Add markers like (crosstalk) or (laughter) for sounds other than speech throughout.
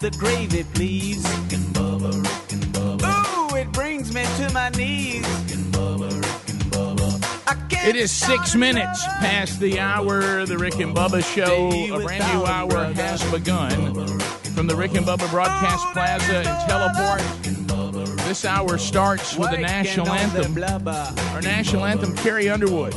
the gravy, please. Rick and Bubba, Rick and Bubba. Ooh, it brings me to my knees. Rick and Bubba, Rick and Bubba. It is six minutes past the hour. The Rick and Bubba Show, a brand new hour has begun from the Rick and Bubba Broadcast Plaza in Teleport. This hour starts with the national anthem. Our national anthem, Carrie Underwood.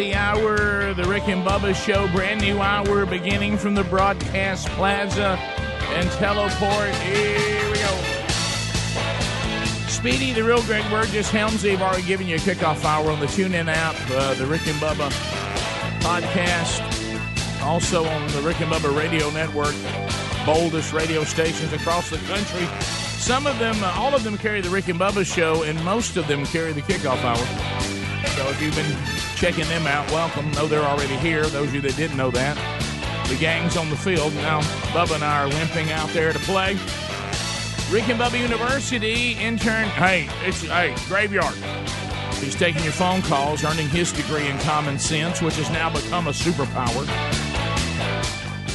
the hour. The Rick and Bubba Show, brand new hour beginning from the Broadcast Plaza and Teleport. Here we go. Speedy, the real Greg Burgess, Helmsy have already given you a kickoff hour on the TuneIn app, uh, the Rick and Bubba podcast, also on the Rick and Bubba Radio Network, boldest radio stations across the country. Some of them, uh, all of them carry the Rick and Bubba show, and most of them carry the kickoff hour. So if you've been checking them out, welcome. Know they're already here. Those of you that didn't know that, the gang's on the field now. Bubba and I are limping out there to play. Rick and Bubba University intern. Hey, it's hey graveyard. He's taking your phone calls, earning his degree in common sense, which has now become a superpower.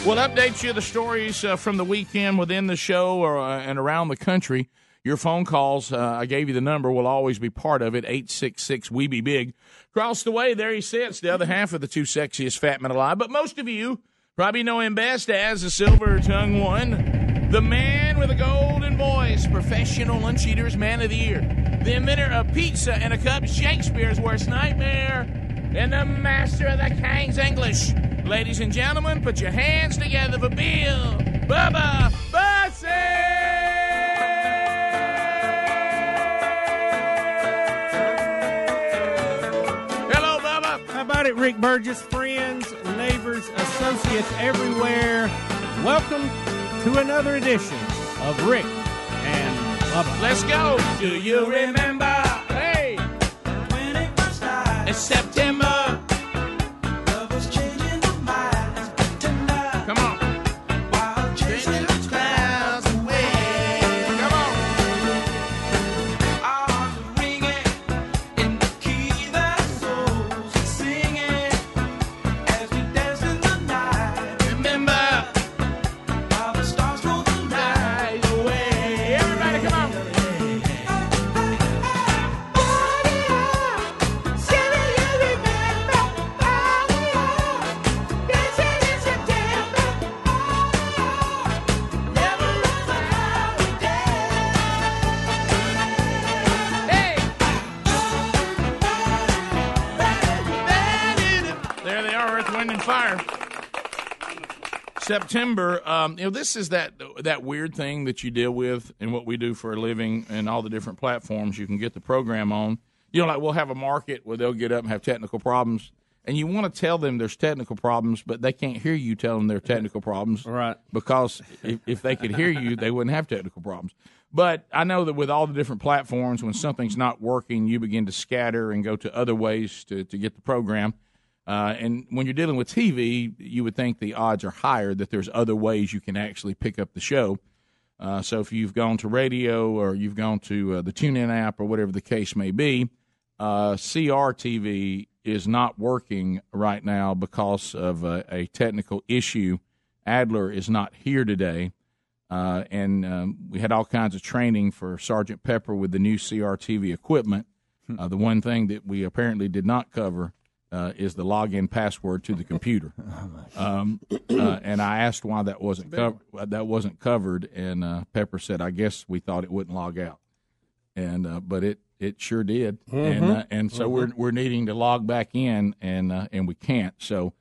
We'll update you the stories uh, from the weekend within the show or, uh, and around the country. Your phone calls, uh, I gave you the number, will always be part of it. 866 We Be Big. Across the way, there he sits, the other half of the two sexiest fat men alive. But most of you probably know him best as the silver tongue one, the man with a golden voice, professional lunch eater's man of the year, the inventor of pizza and a cup, Shakespeare's worst nightmare, and the master of the King's English. Ladies and gentlemen, put your hands together for Bill Bubba Hello, it, Rick Burgess? Friends, neighbors, associates everywhere. Welcome to another edition of Rick and Bubba. Let's go. Do you remember? Hey. When it first started, It's September. September. Um, you know, this is that that weird thing that you deal with in what we do for a living and all the different platforms you can get the program on. You know, like we'll have a market where they'll get up and have technical problems, and you want to tell them there's technical problems, but they can't hear you tell them there are technical problems, Right. Because if, if they could hear you, they wouldn't have technical problems. But I know that with all the different platforms, when something's not working, you begin to scatter and go to other ways to, to get the program. Uh, and when you're dealing with TV, you would think the odds are higher that there's other ways you can actually pick up the show. Uh, so if you've gone to radio or you've gone to uh, the TuneIn app or whatever the case may be, uh, CRTV is not working right now because of a, a technical issue. Adler is not here today. Uh, and um, we had all kinds of training for Sergeant Pepper with the new CRTV equipment. Uh, the one thing that we apparently did not cover uh, is the login password to the computer. (laughs) Um, uh, and I asked why that wasn't covered. That wasn't covered, and uh, Pepper said, "I guess we thought it wouldn't log out." And uh, but it it sure did, and uh, and so we're we're needing to log back in, and uh, and we can't. So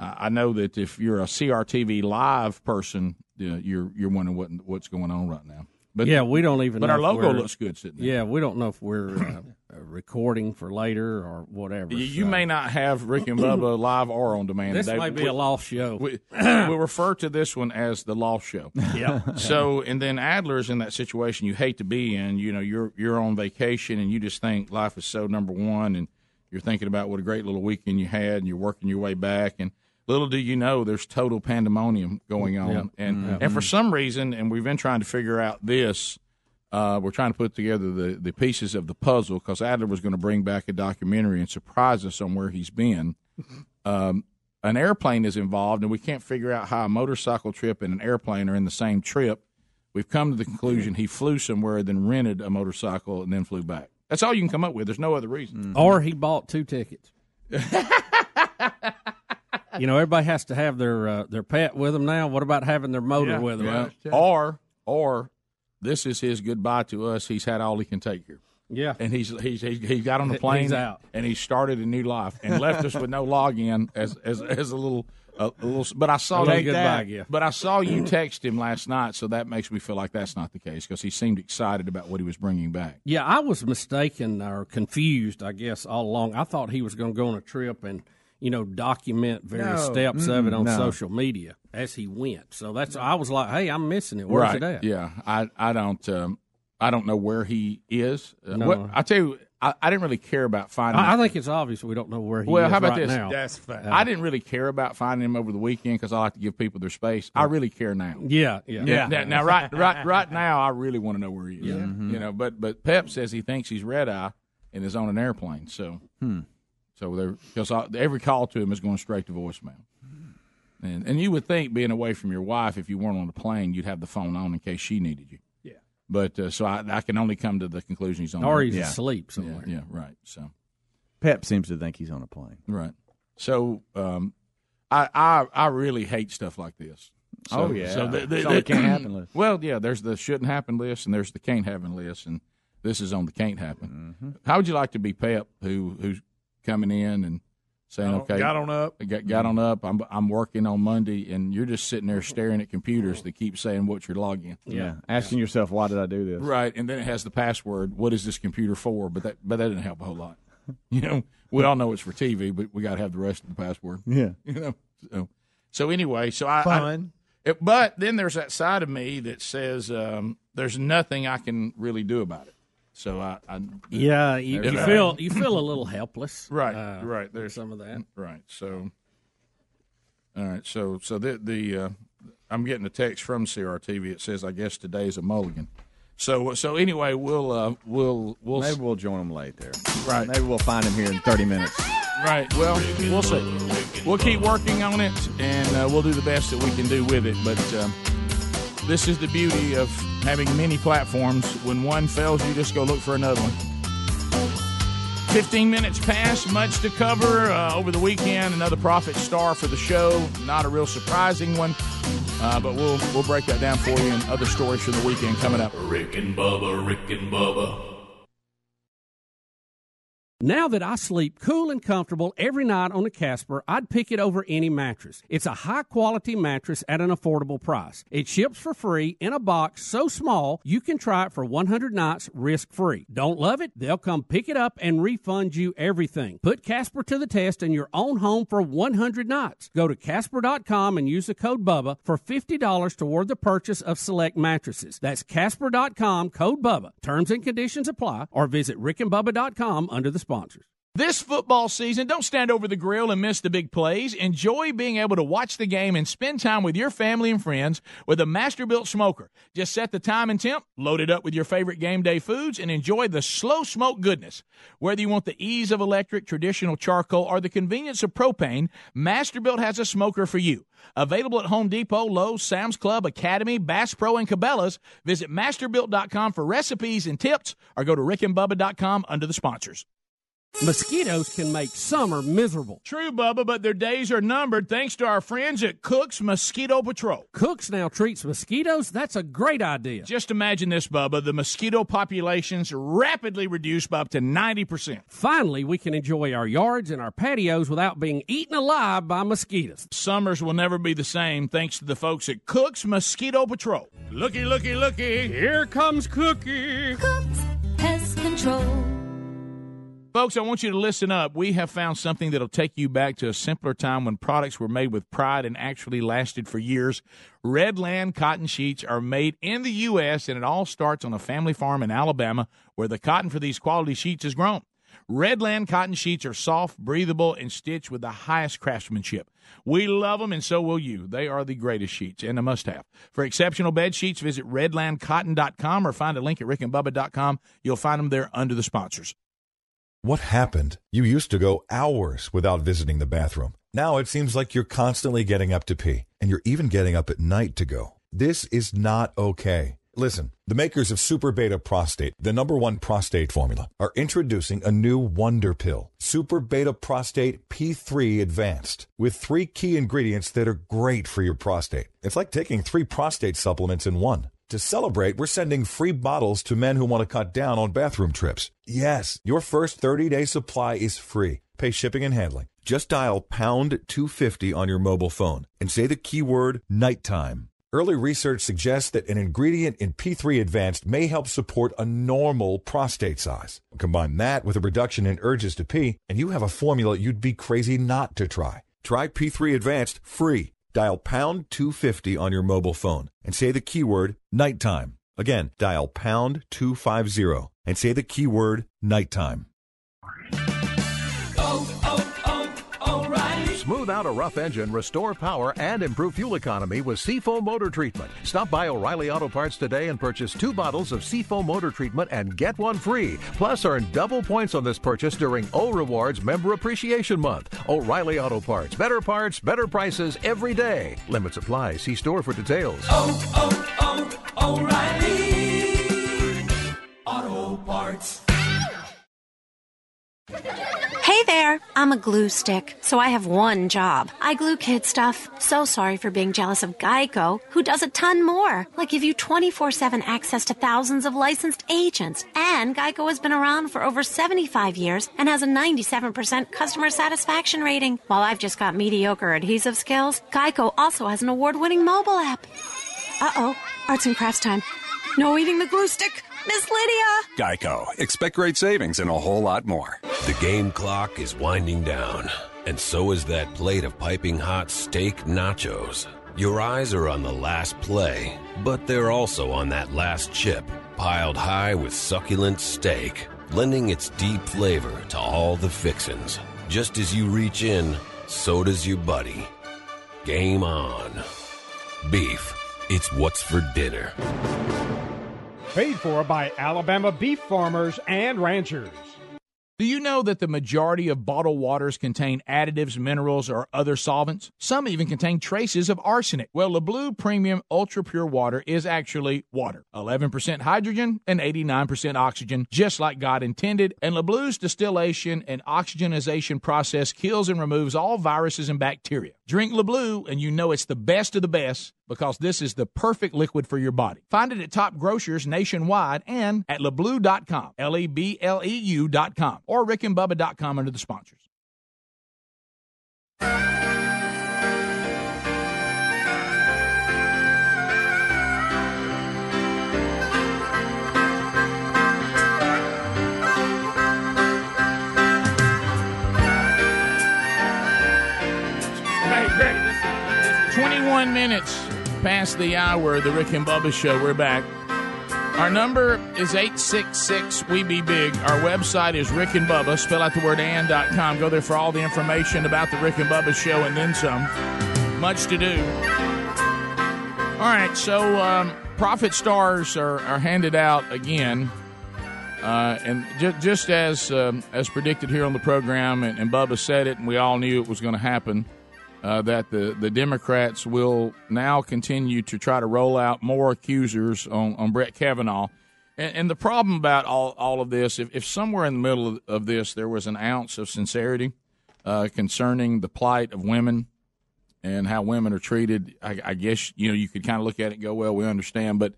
uh, I know that if you're a CRTV live person, uh, you're you're wondering what what's going on right now. But Yeah, we don't even. but know our logo looks good sitting there. Yeah, we don't know if we're (laughs) recording for later or whatever. You, so. may not have Rick and Bubba (clears throat) live or on demand. This today. may be We- a lost show. We, (clears throat) we'll refer to this one as the lost show. (laughs) yeah. So, and then Adler's in that situation you hate to be in. You know, you're you're on vacation and you just think life is so number one, and you're thinking about what a great little weekend you had, and you're working your way back, and little do you know there's total pandemonium going on, and mm-hmm. and for some reason, and we've been trying to figure out this. Uh, we're trying to put together the, the pieces of the puzzle because Adler was going to bring back a documentary and surprise us on where he's been. Um, an airplane is involved, and we can't figure out how a motorcycle trip and an airplane are in the same trip. We've come to the conclusion he flew somewhere, then rented a motorcycle, and then flew back. That's all you can come up with. There's no other reason. Or he bought two tickets. (laughs) you know, everybody has to have their uh, their pet with them now. What about having their motor Yeah. with them? Yeah. Or, or this is his goodbye to us. He's had all he can take here. Yeah. and he's he's he, got on the plane He's out. and he started a new life and left us with no login as as as a little a, a little. But I saw that, goodbye gift. But I saw you text him last night, so that makes me feel like that's not the case because he seemed excited about what he was bringing back. Yeah, I was mistaken or confused, I guess, all along. I thought he was going to go on a trip and, you know, document various No. steps of it on no. social media as he went. So that's I was like, hey, I'm missing it. Where's right? it at? Yeah, I I don't um, I don't know where he is. Uh, No. what, I tell you, I, I didn't really care about finding. I, I think it's obvious we don't know where he is. Well, is how about right this? now. That's fact. I didn't really care about finding him over the weekend because I like to give people their space. I really care now. yeah, yeah, Yeah. Now, now, right, right, (laughs) right now, I really want to know where he is. You know, but but Pep says he thinks he's red eye and is on an airplane. So, so there because every call to him is going straight to voicemail. And and you would think being away from your wife, if you weren't on the plane, you'd have the phone on in case she needed you. Yeah. But uh, so I, I can only come to the conclusion he's on. Or he's Yeah. asleep somewhere. yeah, right. So Pep seems to think he's on a plane. right. So um, I I I really hate stuff like this. So, oh yeah, So the, the, it's the the- can't happen list. (clears throat) Well, yeah, there's the shouldn't happen list and there's the can't happen list, and this is on the can't happen. Mm-hmm. How would you like to be Pep, who who's coming in and saying, okay, Got on up. got, got on up, I'm I'm working on Monday, and you're just sitting there staring at computers that keep saying what's your login. Yeah, asking yourself why did I do this? Right, and then it has the password. What is this computer for? But that but that didn't help a whole lot. (laughs) You know, we all know it's for TV, but we got to have the rest of the password. Yeah, (laughs) You know, so so anyway, so I, I it, but then there's that side of me that says um, there's nothing I can really do about it. So I, I Yeah, you, you feel you feel a little helpless. (laughs) right, uh, right. There's There's some of that. right. So all right. So so the the uh, I'm getting a text from CRTV. It says I guess today's a mulligan. So so anyway, we'll uh, we'll we'll maybe we'll join him late there. right Maybe we'll find him here in thirty minutes. right. Well, we'll see. We'll keep working on it, and uh, we'll do the best that we can do with it. But um, this is the beauty of having many platforms. When one fails, you just go look for another one. 15 minutes past, much to cover uh, over the weekend. Another prophet star for the show. Not a real surprising one, uh, but we'll we'll break that down for you and other stories from the weekend coming up. Rick and Bubba, Rick and Bubba. Now that I sleep cool and comfortable every night on a Casper, I'd pick it over any mattress. It's a high quality mattress at an affordable price. It ships for free in a box so small you can try it for 100 nights risk free. Don't love it? They'll come pick it up and refund you everything. Put Casper to the test in your own home for 100 nights. Go to Casper.com and use the code BUBBA for $50 toward the purchase of select mattresses. That's Casper.com, code BUBBA. Terms and conditions apply or visit rickandbubba.com under the sponsors. This football season, don't stand over the grill and miss the big plays. Enjoy being able to watch the game and spend time with your family and friends with a Masterbuilt smoker. Just set the time and temp, load it up with your favorite game day foods, and enjoy the slow smoke goodness. Whether you want the ease of electric, traditional charcoal, or the convenience of propane, Masterbuilt has a smoker for you. Available at Home Depot, Lowe's, Sam's Club, Academy, Bass Pro, and Cabela's. Visit masterbuilt.com for recipes and tips, or go to rickandbubba.com under the sponsors. Mosquitoes can make summer miserable. True, Bubba, but their days are numbered thanks to our friends at Cook's Mosquito Patrol. Cooks now treats mosquitoes. That's a great idea. Just imagine this, Bubba. The mosquito populations rapidly reduced by up to 90%. Finally, we can enjoy our yards and our patios without being eaten alive by mosquitoes. Summers will never be the same thanks to the folks at Cook's Mosquito Patrol. Looky, looky, looky. Here comes Cookie. Cooks Pest Control. Folks, I want you to listen up. We have found something that'll take you back to a simpler time when products were made with pride and actually lasted for years. Redland cotton sheets are made in the U.S., and it all starts on a family farm in Alabama where the cotton for these quality sheets is grown. Redland cotton sheets are soft, breathable, and stitched with the highest craftsmanship. We love them, and so will you. They are the greatest sheets and a must have. For exceptional bed sheets, visit redlandcotton.com or find a link at rickandbubba.com. You'll find them there under the sponsors. What happened? You used to go hours without visiting the bathroom. Now it seems like you're constantly getting up to pee, and you're even getting up at night to go. This is not okay. Listen, the makers of Super Beta Prostate, the number one prostate formula, are introducing a new wonder pill, Super Beta Prostate P3 Advanced, with three key ingredients that are great for your prostate. It's like taking three prostate supplements in one. To celebrate, we're sending free bottles to men who want to cut down on bathroom trips. Yes, your first 30 day supply is free. Pay shipping and handling. Just dial pound 250 on your mobile phone and say the keyword nighttime. Early research suggests that an ingredient in P3 Advanced may help support a normal prostate size. Combine that with a reduction in urges to pee, and you have a formula you'd be crazy not to try. Try P3 Advanced free. Dial pound 250 on your mobile phone and say the keyword nighttime. Again, dial pound 250 and say the keyword nighttime. Smooth out a rough engine, restore power, and improve fuel economy with Seafoam Motor Treatment. Stop by O'Reilly Auto Parts today and purchase two bottles of Seafoam Motor Treatment and get one free. Plus, earn double points on this purchase during O Rewards Member Appreciation Month. O'Reilly Auto Parts. Better parts, better prices every day. Limits apply. See store for details. Hey there, I'm a glue stick, so I have one job. I glue kid stuff. So sorry for being jealous of Geico, who does a ton more, like give you 24 7 access to thousands of licensed agents. And Geico has been around for over 75 years and has a 97% customer satisfaction rating. While I've just got mediocre adhesive skills, Geico also has an award winning mobile app. Uh oh, arts and crafts time. No eating the glue stick. Miss Lydia! Geico. Expect great savings and a whole lot more. The game clock is winding down, and so is that plate of piping hot steak nachos. Your eyes are on the last play, but they're also on that last chip, piled high with succulent steak, lending its deep flavor to all the fixins. Just as you reach in, so does your buddy. Game on. Beef. It's what's for dinner. Paid for by Alabama beef farmers and ranchers. Do you know that the majority of bottled waters contain additives, minerals, or other solvents? Some even contain traces of arsenic. Well, LeBleu Premium Ultra Pure Water is actually water 11% hydrogen and 89% oxygen, just like God intended. And LeBleu's distillation and oxygenization process kills and removes all viruses and bacteria. Drink LeBleu, and you know it's the best of the best because this is the perfect liquid for your body. Find it at top grocers nationwide and at lebleu.com, L E B L E U.com, or rickandbubba.com under the sponsors. 21 minutes past the hour the Rick and Bubba show. We're back. Our number is 866 We Be Big. Our website is Rick and Bubba. Spell out the word and.com. Go there for all the information about the Rick and Bubba show and then some. Much to do. All right, so um, prophet stars are, are handed out again. Uh, and ju- just as um, as predicted here on the program, and, and Bubba said it, and we all knew it was going to happen, uh, that the, the Democrats will now continue to try to roll out more accusers on, on Brett Kavanaugh. And, and the problem about all, all of this, if, if somewhere in the middle of, of this there was an ounce of sincerity uh, concerning the plight of women and how women are treated, I, I guess you know you could kind of look at it and go, well, we understand, but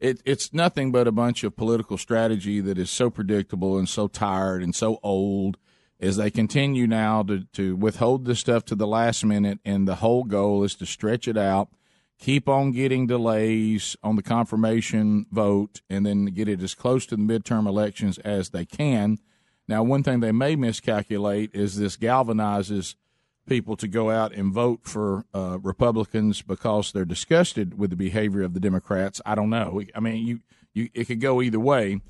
it, it's nothing but a bunch of political strategy that is so predictable and so tired and so old as they continue now to, to withhold this stuff to the last minute, and the whole goal is to stretch it out, keep on getting delays on the confirmation vote, and then get it as close to the midterm elections as they can. Now, one thing they may miscalculate is this galvanizes people to go out and vote for uh, Republicans because they're disgusted with the behavior of the Democrats. I don't know. I mean, you, you it could go either way.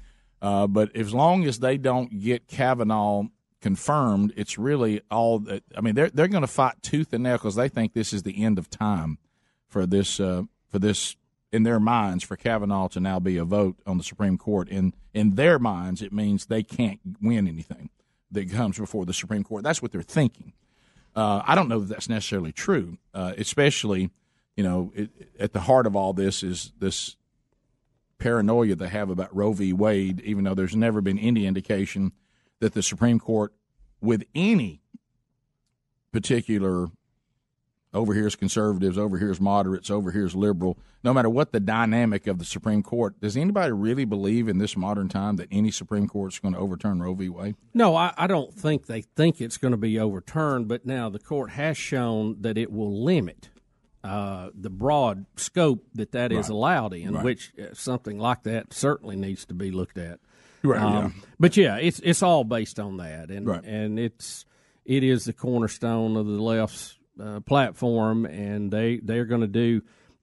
Uh, but as long as they don't get Kavanaugh confirmed, it's really all that. I mean, they're they're going to fight tooth and nail because they think this is the end of time for this uh, for this in their minds for Kavanaugh to now be a vote on the Supreme Court. In in their minds, it means they can't win anything that comes before the Supreme Court. That's what they're thinking. Uh, I don't know that that's necessarily true, uh, especially you know it, at the heart of all this is this paranoia they have about Roe v. Wade, even though there's never been any indication that the Supreme Court, with any particular over here's conservatives, over here's moderates, over here's liberal, no matter what the dynamic of the Supreme Court, does anybody really believe in this modern time that any Supreme Court is going to overturn Roe v. Wade? No, I, I don't think they think it's going to be overturned, but now the court has shown that it will limit uh, the broad scope that that is Right. allowed in, Right. which uh, something like that certainly needs to be looked at. Right, Um, yeah. But yeah, it's it's all based on that, and Right. and it's it is the cornerstone of the left's uh, platform, and they they're going to do.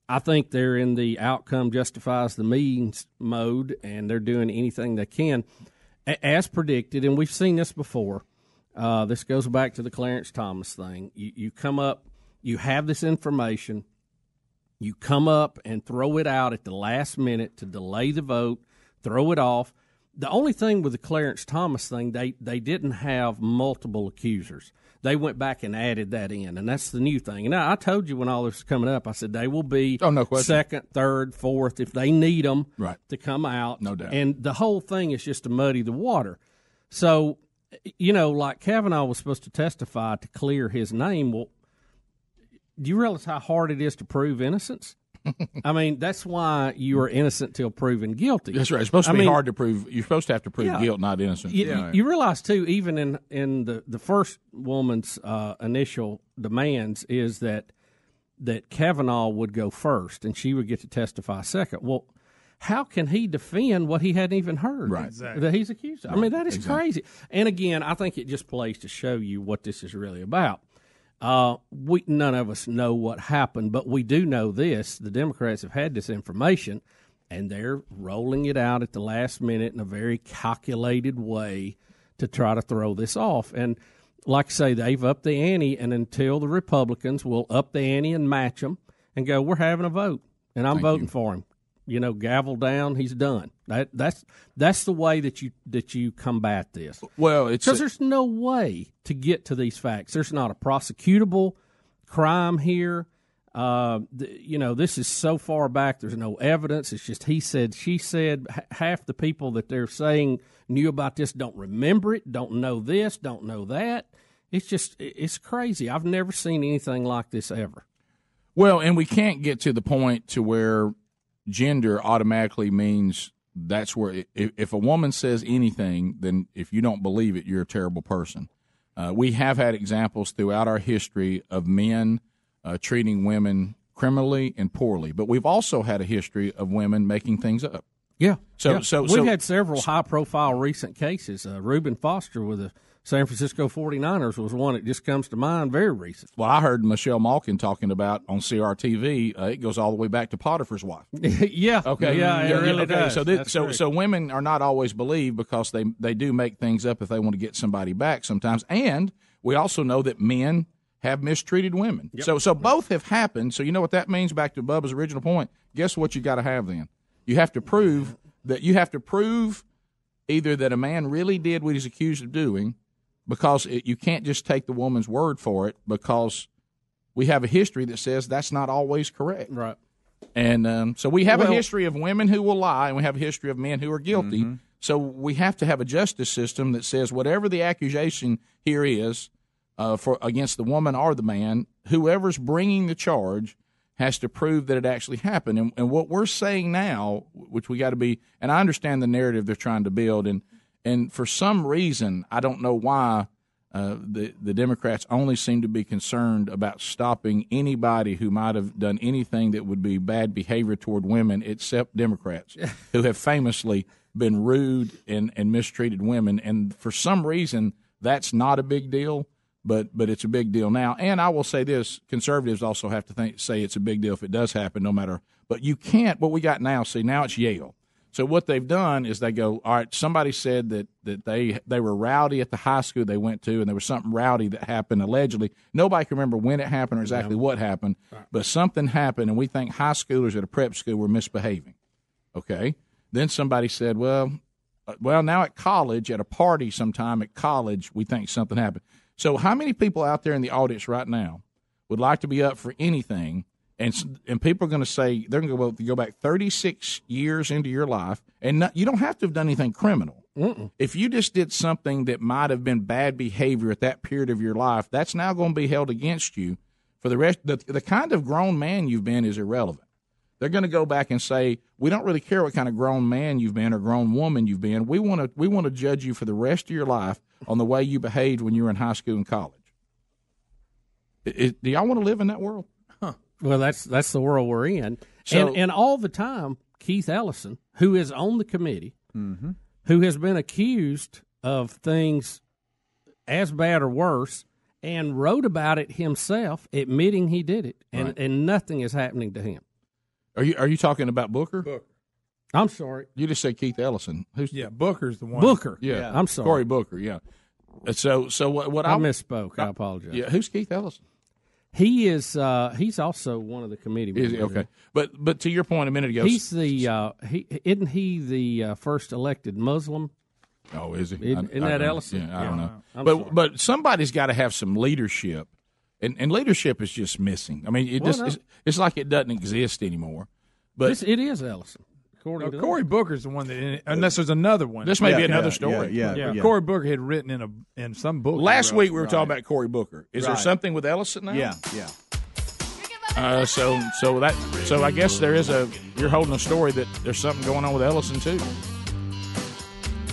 I think they're in the outcome justifies the means mode, and they're doing anything they can, A- as predicted. And we've seen this before. Uh, this goes back to the Clarence Thomas thing. You, you come up, you have this information, you come up and throw it out at the last minute to delay the vote, throw it off. The only thing with the Clarence Thomas thing, they, they didn't have multiple accusers. They went back and added that in, and that's the new thing. And I, I told you when all this was coming up, I said they will be Oh, no question. second, third, fourth if they need them Right. to come out. No doubt. And the whole thing is just to muddy the water. So, you know, like Kavanaugh was supposed to testify to clear his name. Well, do you realize how hard it is to prove innocence? I mean, that's why you are innocent till proven guilty. That's right. It's supposed to I be mean, hard to prove. You're supposed to have to prove Yeah. guilt, not innocence. You, you realize too, even in in the the first woman's uh, initial demands is that that Kavanaugh would go first and she would get to testify second. Well, how can he defend what he hadn't even heard? Right. Exactly. That he's accused. Of? I mean, that is Exactly. crazy. And again, I think it just plays to show you what this is really about. Uh, we none of us know what happened, but we do know this: the Democrats have had this information, and they're rolling it out at the last minute in a very calculated way to try to throw this off. And like I say, they've upped the ante, and until the Republicans will up the ante and match them and go, we're having a vote, and I'm Thank voting you. for him. You know, gavel down, he's done. That that's that's the way that you that you combat this. Well, it's Because there's no way to get to these facts. There's not a prosecutable crime here. Uh, th- you know, this is so far back. There's no evidence. It's just he said, she said. H- half the people that they're saying knew about this don't remember it, don't know this, don't know that. It's just, it's crazy. I've never seen anything like this ever. Well, and we can't get to the point to where gender automatically means that's where if, if a woman says anything, then if you don't believe it, you're a terrible person. Uh, we have had examples throughout our history of men uh, treating women criminally and poorly, but we've also had a history of women making things up. Yeah. So, yeah. so we've so, had several high profile recent cases. Uh, Reuben Foster with the San Francisco 49ers was one that just comes to mind very recent. Well, I heard Michelle Malkin talking about on CRTV. Uh, it goes all the way back to Potiphar's wife. (laughs) yeah. Okay. Yeah, it really okay. does. So, this, so, correct. so women are not always believed because they they do make things up if they want to get somebody back sometimes. And we also know that men have mistreated women. So, so both have happened. So you know what that means? Back to Bubba's original point. Guess what you got to have then? You have to prove that you have to prove either that a man really did what he's accused of doing, because it, you can't just take the woman's word for it because we have a history that says that's not always correct. Right. And um, so we have Well- a history of women who will lie, and we have a history of men who are guilty. So we have to have a justice system that says whatever the accusation here is uh, for against the woman or the man, whoever's bringing the charge has to prove that it actually happened. And, and what we're saying now, which we got to be, and I understand the narrative they're trying to build, and and for some reason I don't know why uh, the the Democrats only seem to be concerned about stopping anybody who might have done anything that would be bad behavior toward women, except Democrats, who have famously been rude and, and mistreated women. And for some reason, that's not a big deal, but but it's a big deal now. And I will say this: conservatives also have to think, say it's a big deal if it does happen, no matter. But you can't. What we got now, see, now it's Yale. So what they've done is they go, all right. Somebody said that that they they were rowdy at the high school they went to, and there was something rowdy that happened allegedly. Nobody can remember when it happened or exactly what happened, but something happened, and we think high schoolers at a prep school were misbehaving. Okay. Then somebody said, well, uh, well, now at college, at a party sometime at college, we think something happened. So, how many people out there in the audience right now would like to be up for anything? And and people are going to say they're going to go, back 36 years into your life, and not, you don't have to have done anything criminal. If you just did something that might have been bad behavior at that period of your life, that's now going to be held against you for the rest. The, the kind of grown man you've been is irrelevant they're going to go back and say we don't really care what kind of grown man you've been or grown woman you've been. We want to we want to judge you for the rest of your life on the way you behaved when you were in high school and college. I- I- do y'all want to live in that world? Well, that's that's the world we're in, So- and and all the time, Keith Ellison, who is on the committee, Mm-hmm. who has been accused of things as bad or worse, and wrote about it himself, admitting he did it, and Right. and nothing is happening to him. Are you are you talking about Booker? Booker. I'm sorry. You just said Keith Ellison. Who's Yeah, Booker's the one. Booker. Yeah, I'm sorry. Cory Booker. Yeah. So so what what I I misspoke. I apologize. Yeah, who's Keith Ellison? He is. Uh, he's also one of the committee members. Okay, but but to your point a minute ago, He's the. Uh, he isn't he the uh, first elected Muslim? Oh, is he? Isn't- isn't I that. Ellison? Yeah, I Yeah. don't know. I'm but sorry. but somebody's got to have some leadership, and and leadership is just missing. I mean, it Well, just no. it's, it's like it doesn't exist anymore. But This- it is Ellison. According No, to Cory Booker's the one that, unless there's another one. This may Yeah, be another yeah, story. yeah, yeah, yeah. Cory Booker had written in a in some book. Last wrote. week we were talking about Cory Booker. Is there something with Ellison now? Yeah, yeah. Uh, so so that so I guess there is a you're holding a story that there's something going on with Ellison too.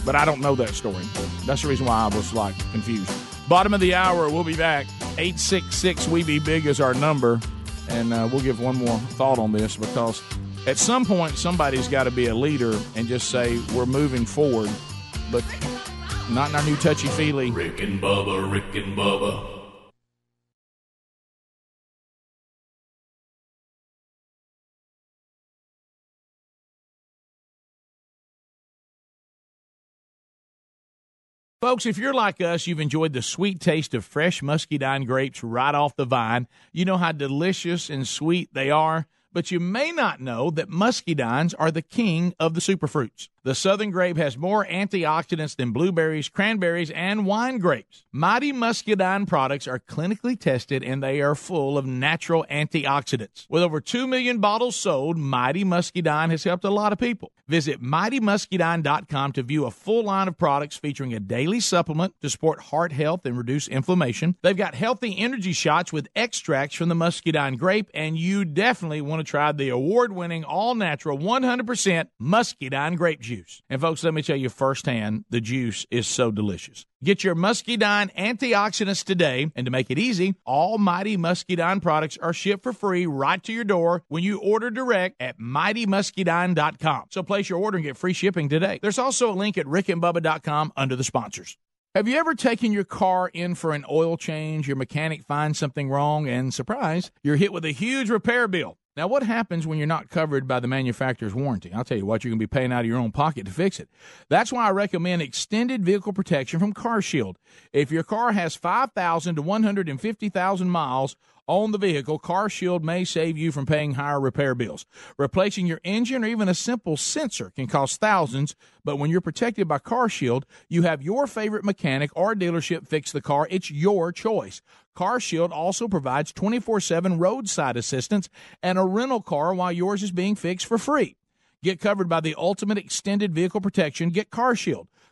But I don't know that story. That's the reason why I was like confused. Bottom of the hour, we'll be back. Eight six six we be big is our number, and uh, we'll give one more thought on this because at some point somebody's got to be a leader and just say we're moving forward, but not in our new touchy feely. Rick and Bubba, Rick and Bubba. Folks, if you're like us, you've enjoyed the sweet taste of fresh muscadine grapes right off the vine. You know how delicious and sweet they are, but you may not know that muscadines are the king of the superfruits. The Southern grape has more antioxidants than blueberries, cranberries, and wine grapes. Mighty Muscadine products are clinically tested and they are full of natural antioxidants. With over 2 million bottles sold, Mighty Muscadine has helped a lot of people. Visit mightymuscadine.com to view a full line of products featuring a daily supplement to support heart health and reduce inflammation. They've got healthy energy shots with extracts from the muscadine grape, and you definitely want to try the award winning, all natural, 100% muscadine grape juice. And folks, let me tell you firsthand, the juice is so delicious. Get your Muscadine antioxidants today, and to make it easy, all Mighty Muscadine products are shipped for free right to your door when you order direct at mightymuscadine.com. So place your order and get free shipping today. There's also a link at rickandbubba.com under the sponsors. Have you ever taken your car in for an oil change? Your mechanic finds something wrong, and surprise, you're hit with a huge repair bill. Now, what happens when you're not covered by the manufacturer's warranty? I'll tell you what, you're going to be paying out of your own pocket to fix it. That's why I recommend extended vehicle protection from CarShield. If your car has 5,000 to 150,000 miles on the vehicle, CarShield may save you from paying higher repair bills. Replacing your engine or even a simple sensor can cost thousands, but when you're protected by CarShield, you have your favorite mechanic or dealership fix the car. It's your choice. CarShield also provides 24/7 roadside assistance and a rental car while yours is being fixed for free. Get covered by the ultimate extended vehicle protection. Get CarShield.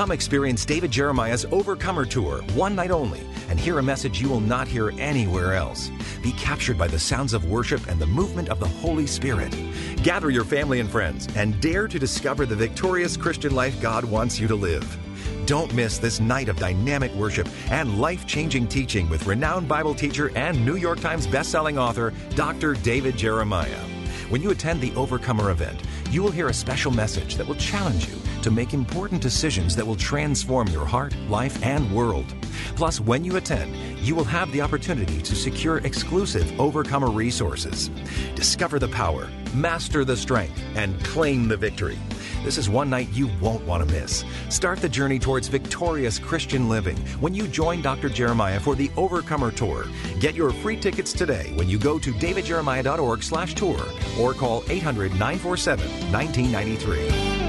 Come experience David Jeremiah's Overcomer Tour, one night only, and hear a message you will not hear anywhere else. Be captured by the sounds of worship and the movement of the Holy Spirit. Gather your family and friends and dare to discover the victorious Christian life God wants you to live. Don't miss this night of dynamic worship and life changing teaching with renowned Bible teacher and New York Times bestselling author, Dr. David Jeremiah. When you attend the Overcomer event, you will hear a special message that will challenge you to make important decisions that will transform your heart, life, and world. Plus, when you attend, you will have the opportunity to secure exclusive Overcomer resources. Discover the power, master the strength, and claim the victory. This is one night you won't want to miss. Start the journey towards victorious Christian living when you join Dr. Jeremiah for the Overcomer Tour. Get your free tickets today when you go to davidjeremiah.org slash tour or call 800-947-1993.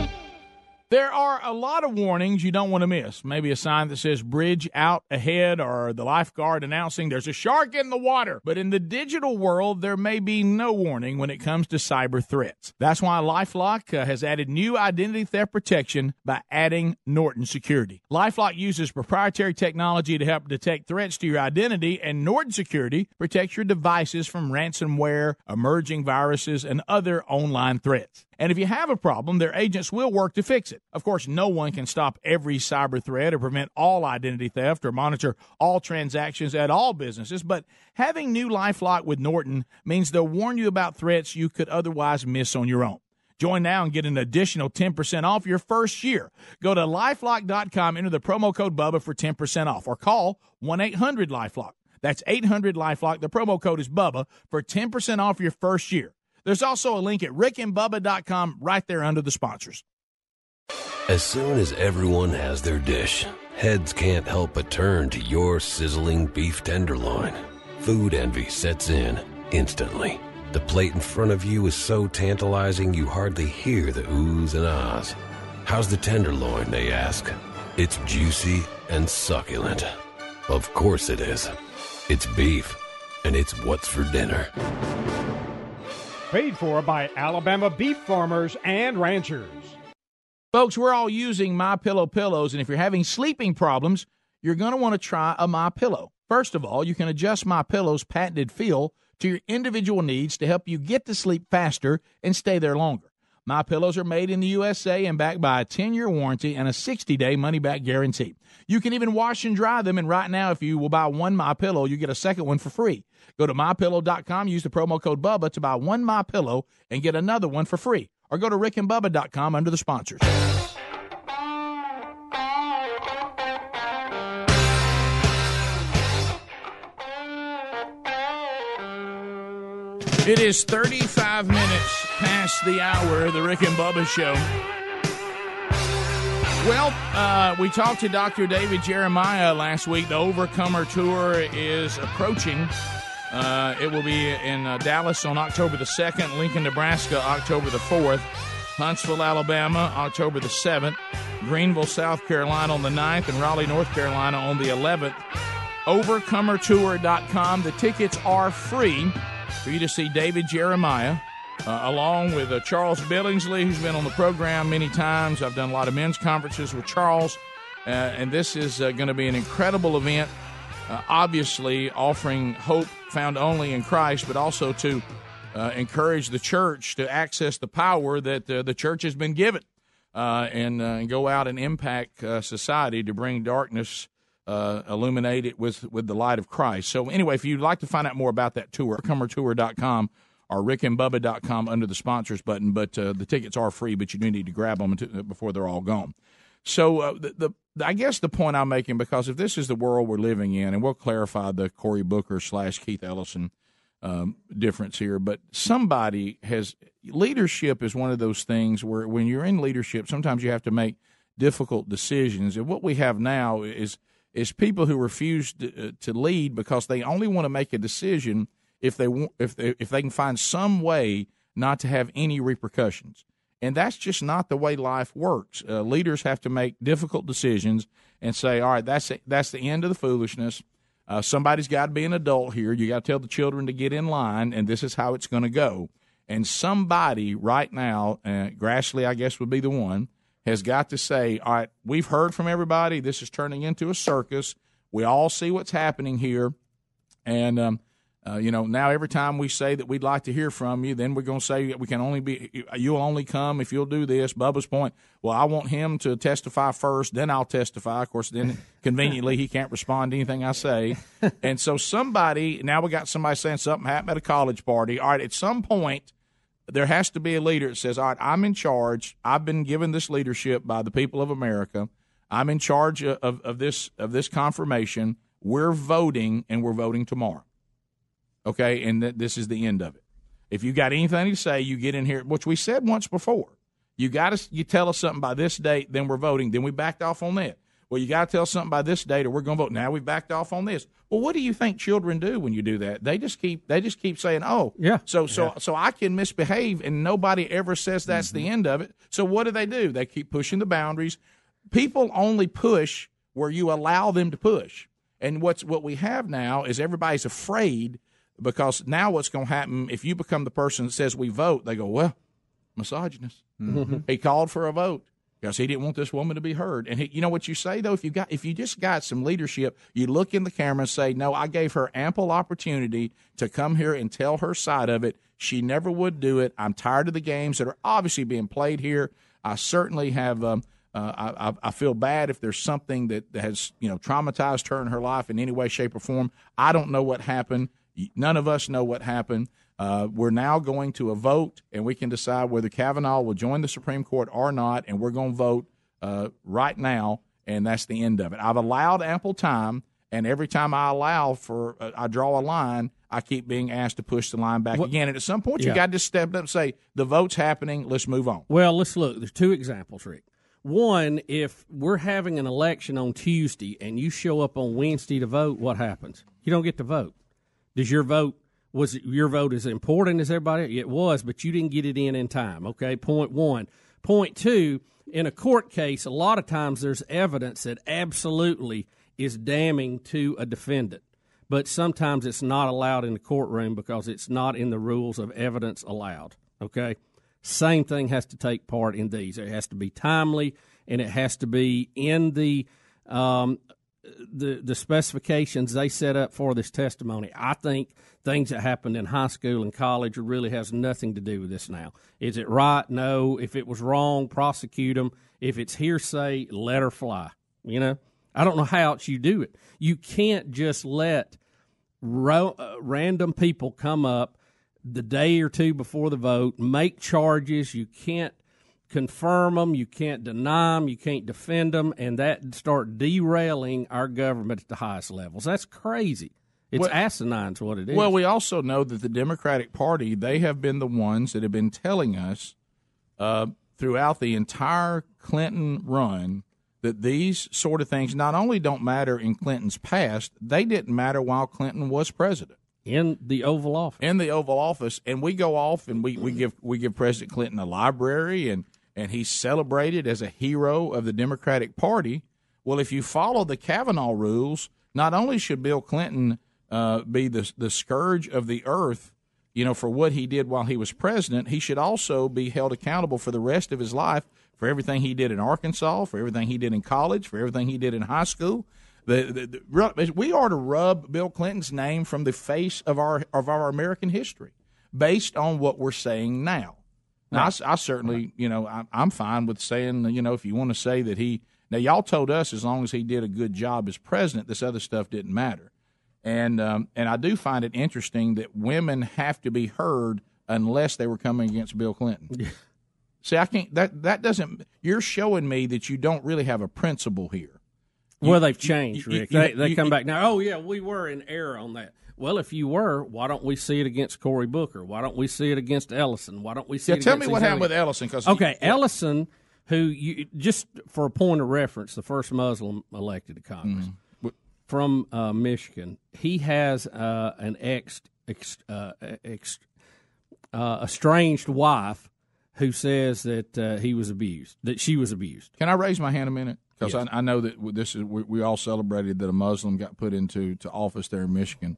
There are a lot of warnings you don't want to miss. Maybe a sign that says bridge out ahead or the lifeguard announcing there's a shark in the water. But in the digital world, there may be no warning when it comes to cyber threats. That's why Lifelock uh, has added new identity theft protection by adding Norton Security. Lifelock uses proprietary technology to help detect threats to your identity, and Norton Security protects your devices from ransomware, emerging viruses, and other online threats. And if you have a problem, their agents will work to fix it. Of course, no one can stop every cyber threat or prevent all identity theft or monitor all transactions at all businesses, but having new Lifelock with Norton means they'll warn you about threats you could otherwise miss on your own. Join now and get an additional 10% off your first year. Go to lifelock.com, enter the promo code BUBBA for 10% off, or call 1 800 Lifelock. That's 800 Lifelock. The promo code is BUBBA for 10% off your first year. There's also a link at rickandbubba.com right there under the sponsors. As soon as everyone has their dish, heads can't help but turn to your sizzling beef tenderloin. Food envy sets in instantly. The plate in front of you is so tantalizing you hardly hear the oohs and ahs. How's the tenderloin, they ask. It's juicy and succulent. Of course it is. It's beef, and it's what's for dinner. Paid for by Alabama beef farmers and ranchers. Folks, we're all using My Pillow pillows, and if you're having sleeping problems, you're going to want to try a My Pillow. First of all, you can adjust My Pillow's patented feel to your individual needs to help you get to sleep faster and stay there longer. My pillows are made in the USA and backed by a 10-year warranty and a 60-day money-back guarantee. You can even wash and dry them and right now if you will buy one My Pillow, you get a second one for free. Go to mypillow.com, use the promo code BUBBA to buy one My Pillow and get another one for free. Or go to rickandbubba.com under the sponsors. It is 35 minutes past the hour of the Rick and Bubba Show. Well, uh, we talked to Dr. David Jeremiah last week. The Overcomer Tour is approaching. Uh, it will be in uh, Dallas on October the 2nd, Lincoln, Nebraska, October the 4th, Huntsville, Alabama, October the 7th, Greenville, South Carolina on the 9th, and Raleigh, North Carolina on the 11th. Overcomertour.com. The tickets are free for you to see David Jeremiah, uh, along with uh, Charles Billingsley, who's been on the program many times. I've done a lot of men's conferences with Charles, uh, and this is uh, going to be an incredible event. Uh, obviously, offering hope found only in Christ, but also to uh, encourage the church to access the power that the church has been given and, and go out and impact society to bring darkness, uh, illuminate it with, with the light of Christ. So, anyway, if you'd like to find out more about that tour, comertour.com or rickandbubba.com under the sponsors button. But uh, the tickets are free, but you do need to grab them to, before they're all gone. So uh, the, the I guess the point I'm making because if this is the world we're living in, and we'll clarify the Cory Booker slash Keith Ellison um, difference here, but somebody has leadership is one of those things where when you're in leadership, sometimes you have to make difficult decisions, and what we have now is is people who refuse to, uh, to lead because they only want to make a decision if they want, if they, if they can find some way not to have any repercussions. And that's just not the way life works. Uh, leaders have to make difficult decisions and say, "All right, that's it. that's the end of the foolishness. Uh, somebody's got to be an adult here. You got to tell the children to get in line, and this is how it's going to go." And somebody right now, uh, Grassley, I guess, would be the one, has got to say, "All right, we've heard from everybody. This is turning into a circus. We all see what's happening here, and." Um, uh, you know, now every time we say that we'd like to hear from you, then we're going to say we can only be, you'll only come if you'll do this. Bubba's point, well, I want him to testify first, then I'll testify. Of course, then (laughs) conveniently he can't respond to anything I say. (laughs) And so somebody, now we got somebody saying something happened at a college party. All right, at some point, there has to be a leader that says, all right, I'm in charge. I've been given this leadership by the people of America. I'm in charge of, of this of this confirmation. We're voting, and we're voting tomorrow okay, and th- this is the end of it. If you got anything to say, you get in here, which we said once before. You got to you tell us something by this date, then we're voting. Then we backed off on that. Well, you got to tell something by this date, or we're going to vote. Now we've backed off on this. Well, what do you think children do when you do that? They just keep they just keep saying, "Oh, yeah." So so Yeah. so I can misbehave, and nobody ever says that's the end of it. So what do they do? They keep pushing the boundaries. People only push where you allow them to push. And what's what we have now is everybody's afraid because now what's going to happen if you become the person that says we vote? They go, well, misogynist. Mhm. He called for a vote because he didn't want this woman to be heard. And he, you know what you say though, if you got if you just got some leadership, you look in the camera and say, no, I gave her ample opportunity to come here and tell her side of it. She never would do it. I'm tired of the games that are obviously being played here. I certainly have. Um, uh, I, I- feel bad if there's something that has you know traumatized her in her life in any way, shape, or form. I don't know what happened. None of us know what happened. Uh, we're now going to a vote, and we can decide whether Kavanaugh will join the Supreme Court or not. And we're going to vote uh, right now, and that's the end of it. I've allowed ample time, and every time I allow for, uh, I draw a line. I keep being asked to push the line back What- again, and at some point, you Yeah. got to step up and say the vote's happening. Let's move on. Well, let's look. There's two examples, Rick. One, if we're having an election on Tuesday and you show up on Wednesday to vote, what happens? You don't get to vote. Does your vote was your vote as important as everybody? It was, but you didn't get it in in time. Okay, point one. Point two. In a court case, a lot of times there's evidence that absolutely is damning to a defendant, but sometimes it's not allowed in the courtroom because it's not in the rules of evidence allowed. Okay. Same thing has to take part in these. It has to be timely, and it has to be in the um, the the specifications they set up for this testimony. I think things that happened in high school and college really has nothing to do with this. Now, is it right? No. If it was wrong, prosecute them. If it's hearsay, let her fly. You know, I don't know how else you do it. You can't just let ro- uh, random people come up the day or two before the vote, make charges. You can't confirm them, you can't deny them, you can't defend them, and that start derailing our government at the highest levels. That's crazy. It's Well- asinine, is what it is. Well, we also know that the Democratic Party they have been the ones that have been telling us uh, throughout the entire Clinton run that these sort of things not only don't matter in Clinton's past, they didn't matter while Clinton was president in the Oval Office. in the Oval Office, and we go off and we, we give we give President Clinton a library, and and he's celebrated as a hero of the Democratic Party. Well, if you follow the Kavanaugh rules, not only should Bill Clinton uh, be the the scourge of the earth, you know, for what he did while he was president, he should also be held accountable for the rest of his life for everything he did in Arkansas, for everything he did in college, for everything he did in high school. The, the, the, we are to rub Bill Clinton's name from the face of our of our American history, based on what we're saying now. Now, I s- I, certainly, you know, I, I'm fine with saying, you know, if you want to say that he. Now, y'all told us as long as he did a good job as president, this other stuff didn't matter, and um, and I do find it interesting that women have to be heard unless they were coming against Bill Clinton. See, I can't. That that doesn't. You're showing me that you don't really have a principle here. well, they've changed, you- Rick. you- they they you- come you- back now. Oh yeah, we were in error on that. Well, if you were, why don't we see it against Cory Booker? Why don't we see it against Ellison? Why don't we see Yeah, it tell against me what happened other- with Ellison, 'cause okay, he- Ellison, who you just for a point of reference, the first Muslim elected to Congress Mm-hmm. from uh, Michigan, he has uh, an ex, ex, uh, ex uh, estranged wife who says that uh, he was abused, that she was abused. Can I raise my hand a minute? Because Yes. I, I know that this is we, we all celebrated that a Muslim got put into to office there in Michigan.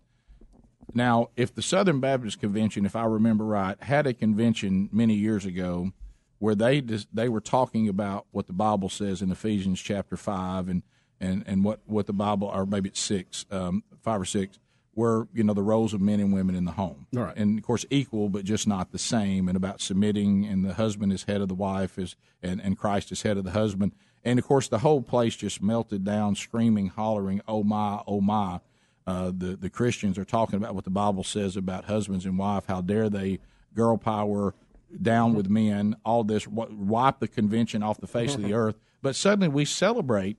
Now, if the Southern Baptist Convention, if I remember right, had a convention many years ago where they dis, they were talking about what the Bible says in Ephesians chapter five and and, and what, what the Bible or maybe it's six, um, five or six, were you know the roles of men and women in the home, All right. and of course equal but just not the same, and about submitting, and the husband is head of the wife, is and and Christ is head of the husband, and of course the whole place just melted down, screaming, hollering, "Oh my, oh my!" Uh, the the Christians are talking about what the Bible says about husbands and wife. How dare they, girl power, down with men, all this, wi- wipe the convention off the face of the (laughs) earth. But suddenly we celebrate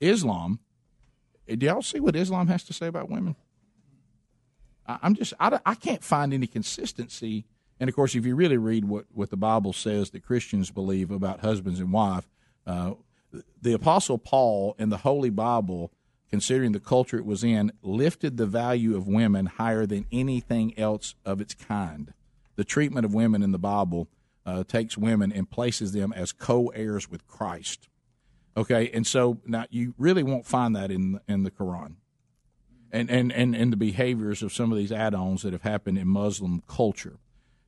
Islam. Do y'all see what Islam has to say about women? I- I'm just I, I can't find any consistency. And of course, if you really read what, what the Bible says that Christians believe about husbands and wife, uh, the Apostle Paul in the Holy Bible, considering the culture it was in, lifted the value of women higher than anything else of its kind. The treatment of women in the Bible uh, takes women and places them as co-heirs with Christ. Okay, and so now you really won't find that in in the Quran and, and, and, and the behaviors of some of these add-ons that have happened in Muslim culture.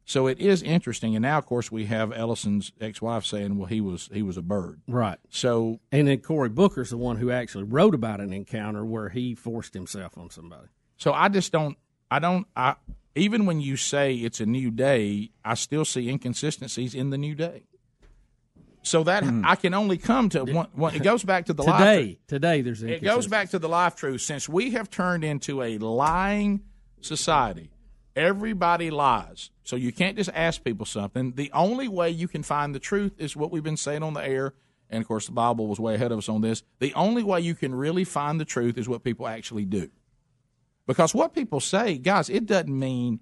So it is interesting, and now of course we have Ellison's ex-wife saying, "Well, he was he was a bird." Right. So And then Cory Booker's the one who actually wrote about an encounter where he forced himself on somebody. so I just don't I don't I even when you say it's a new day, I still see inconsistencies in the new day. So that hmm. I can only come to one, one. It goes back to the life- today, today there's It goes back to the life truth. Since we have turned into a lying society, everybody lies. So you can't just ask people something. The only way you can find the truth is what we've been saying on the air. And of course, the Bible was way ahead of us on this. The only way you can really find the truth is what people actually do. Because what people say, guys, it doesn't mean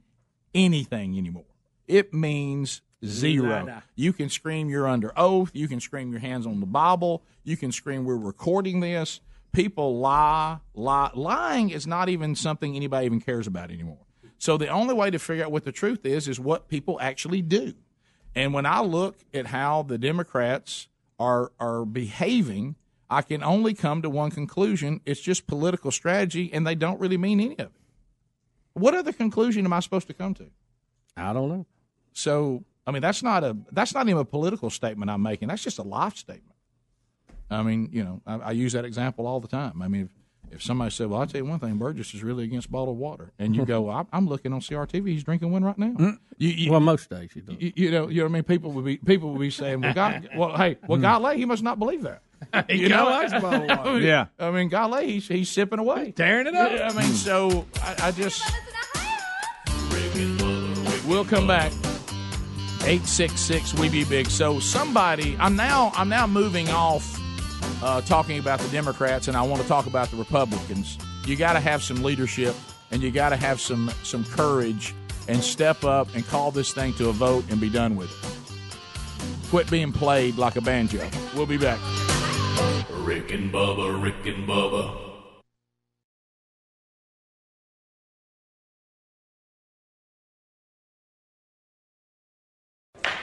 anything anymore. It means zero. You can scream you're under oath. You can scream your hands on the Bible. You can scream we're recording this. People lie, lie. Lying is not even something anybody even cares about anymore. So the only way to figure out what the truth is is what people actually do. And when I look at how the Democrats are are behaving, I can only come to one conclusion: it's just political strategy, and they don't really mean any of it. What other conclusion am I supposed to come to? I don't know. So, I mean, that's not a that's not even a political statement I'm making. That's just a life statement. I mean, you know, I, I use that example all the time. I mean, if, if somebody said, "Well, I'll tell you one thing, Burgess is really against bottled water," and you go, "I'm, I'm looking on CRTV, he's drinking one right now." Mm. You, you, well, most days you do. you, you know, you know what I mean. People would be people would be saying, "Well, God, (laughs) well, hey, well, mm. golly, he must not believe that." (laughs) He You know, likes bottled water. I (laughs) mean, Yeah. I mean, golly, he's he's sipping away, tearing it up. Yeah, I mean, so I, I just we'll come back. Eight six six, we be big. So somebody, I'm now I'm now moving off uh, talking about the Democrats, and I want to talk about the Republicans. You got to have some leadership and you got to have some some courage and step up and call this thing to a vote and be done with it. Quit being played like a banjo. We'll be back. Rick and Bubba, Rick and Bubba.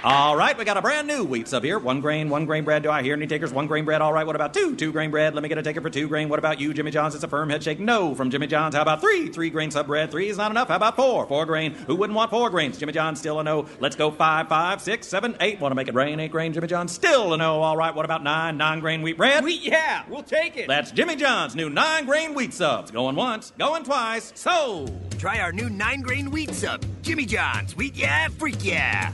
All right, we got a brand new wheat sub here. One grain, one grain bread. Do I hear any takers? One grain bread. All right, what about two? Two grain bread. Let me get a taker for two grain. What about you, Jimmy John's? It's a firm head shake. No from Jimmy John's. How about three? Three grain sub bread. Three is not enough. How about four? Four grain. Who wouldn't want four grains? Jimmy John's still a no. Let's go five, five, six, seven, eight. Want to make it rain? Eight grain. Jimmy John's still a no. All right, what about nine? Nine grain wheat bread. Wheat, yeah, we'll take it. That's Jimmy John's new nine grain wheat subs. Going once, going twice. Sold. Try our new nine grain wheat sub. Jimmy John's. Wheat, yeah, freak, yeah.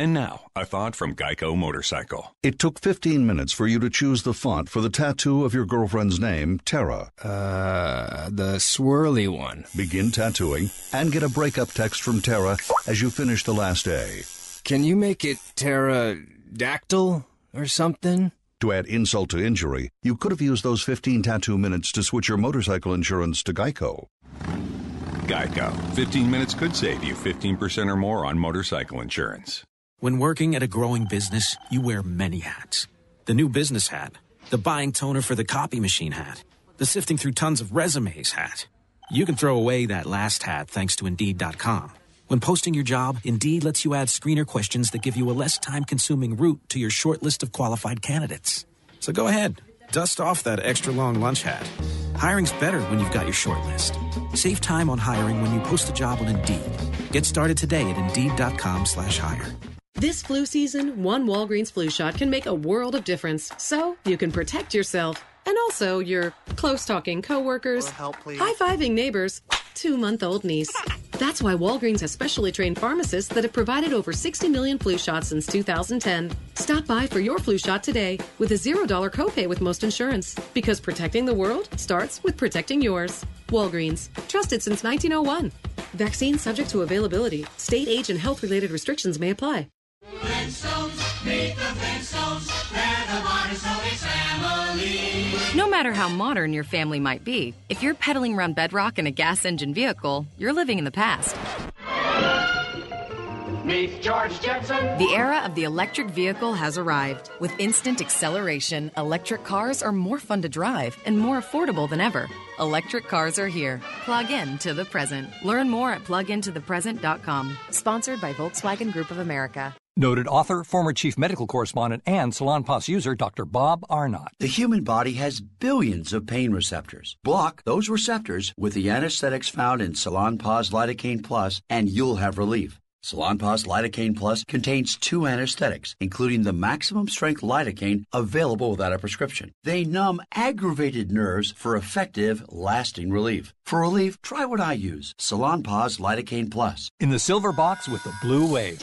And now, a thought from Geico Motorcycle. It took 15 minutes for you to choose the font for the tattoo of your girlfriend's name, Tara. Uh, the swirly one. Begin tattooing and get a breakup text from Tara as you finish the last A. Can you make it pterodactyl or something? To add insult to injury, you could have used those 15 tattoo minutes to switch your motorcycle insurance to Geico. Geico. 15 minutes could save you 15% or more on motorcycle insurance. When working at a growing business, you wear many hats. The new business hat, the buying toner for the copy machine hat, the sifting through tons of resumes hat. You can throw away that last hat thanks to Indeed.com. When posting your job, Indeed lets you add screener questions that give you a less time consuming route to your short list of qualified candidates. So go ahead, dust off that extra long lunch hat. Hiring's better when you've got your short list. Save time on hiring when you post a job on Indeed. Get started today at Indeed.com slash hire. This flu season, one Walgreens flu shot can make a world of difference. So you can protect yourself and also your close talking coworkers, high fiving neighbors, two month old niece. That's why Walgreens has specially trained pharmacists that have provided over 60 million flu shots since 2010. Stop by for your flu shot today with a $0 copay with most insurance. Because protecting the world starts with protecting yours. Walgreens, trusted since 1901. Vaccine subject to availability. State age and health related restrictions may apply. No matter how modern your family might be, if you're pedaling around bedrock in a gas engine vehicle, you're living in the past. Meet George Jetson. The era of the electric vehicle has arrived. With instant acceleration, electric cars are more fun to drive and more affordable than ever. Electric cars are here. Plug in to the present. Learn more at plugintothepresent.com. Sponsored by Volkswagen Group of America. Noted author, former chief medical correspondent, and Salon Salonpas user Dr. Bob Arnott. The human body has billions of pain receptors. Block those receptors with the anesthetics found in Salon Salonpas Lidocaine Plus, and you'll have relief. Salonpas Lidocaine Plus contains two anesthetics, including the maximum strength lidocaine available without a prescription. They numb aggravated nerves for effective, lasting relief. For relief, try what I use Salonpas Lidocaine Plus. In the silver box with the blue wave.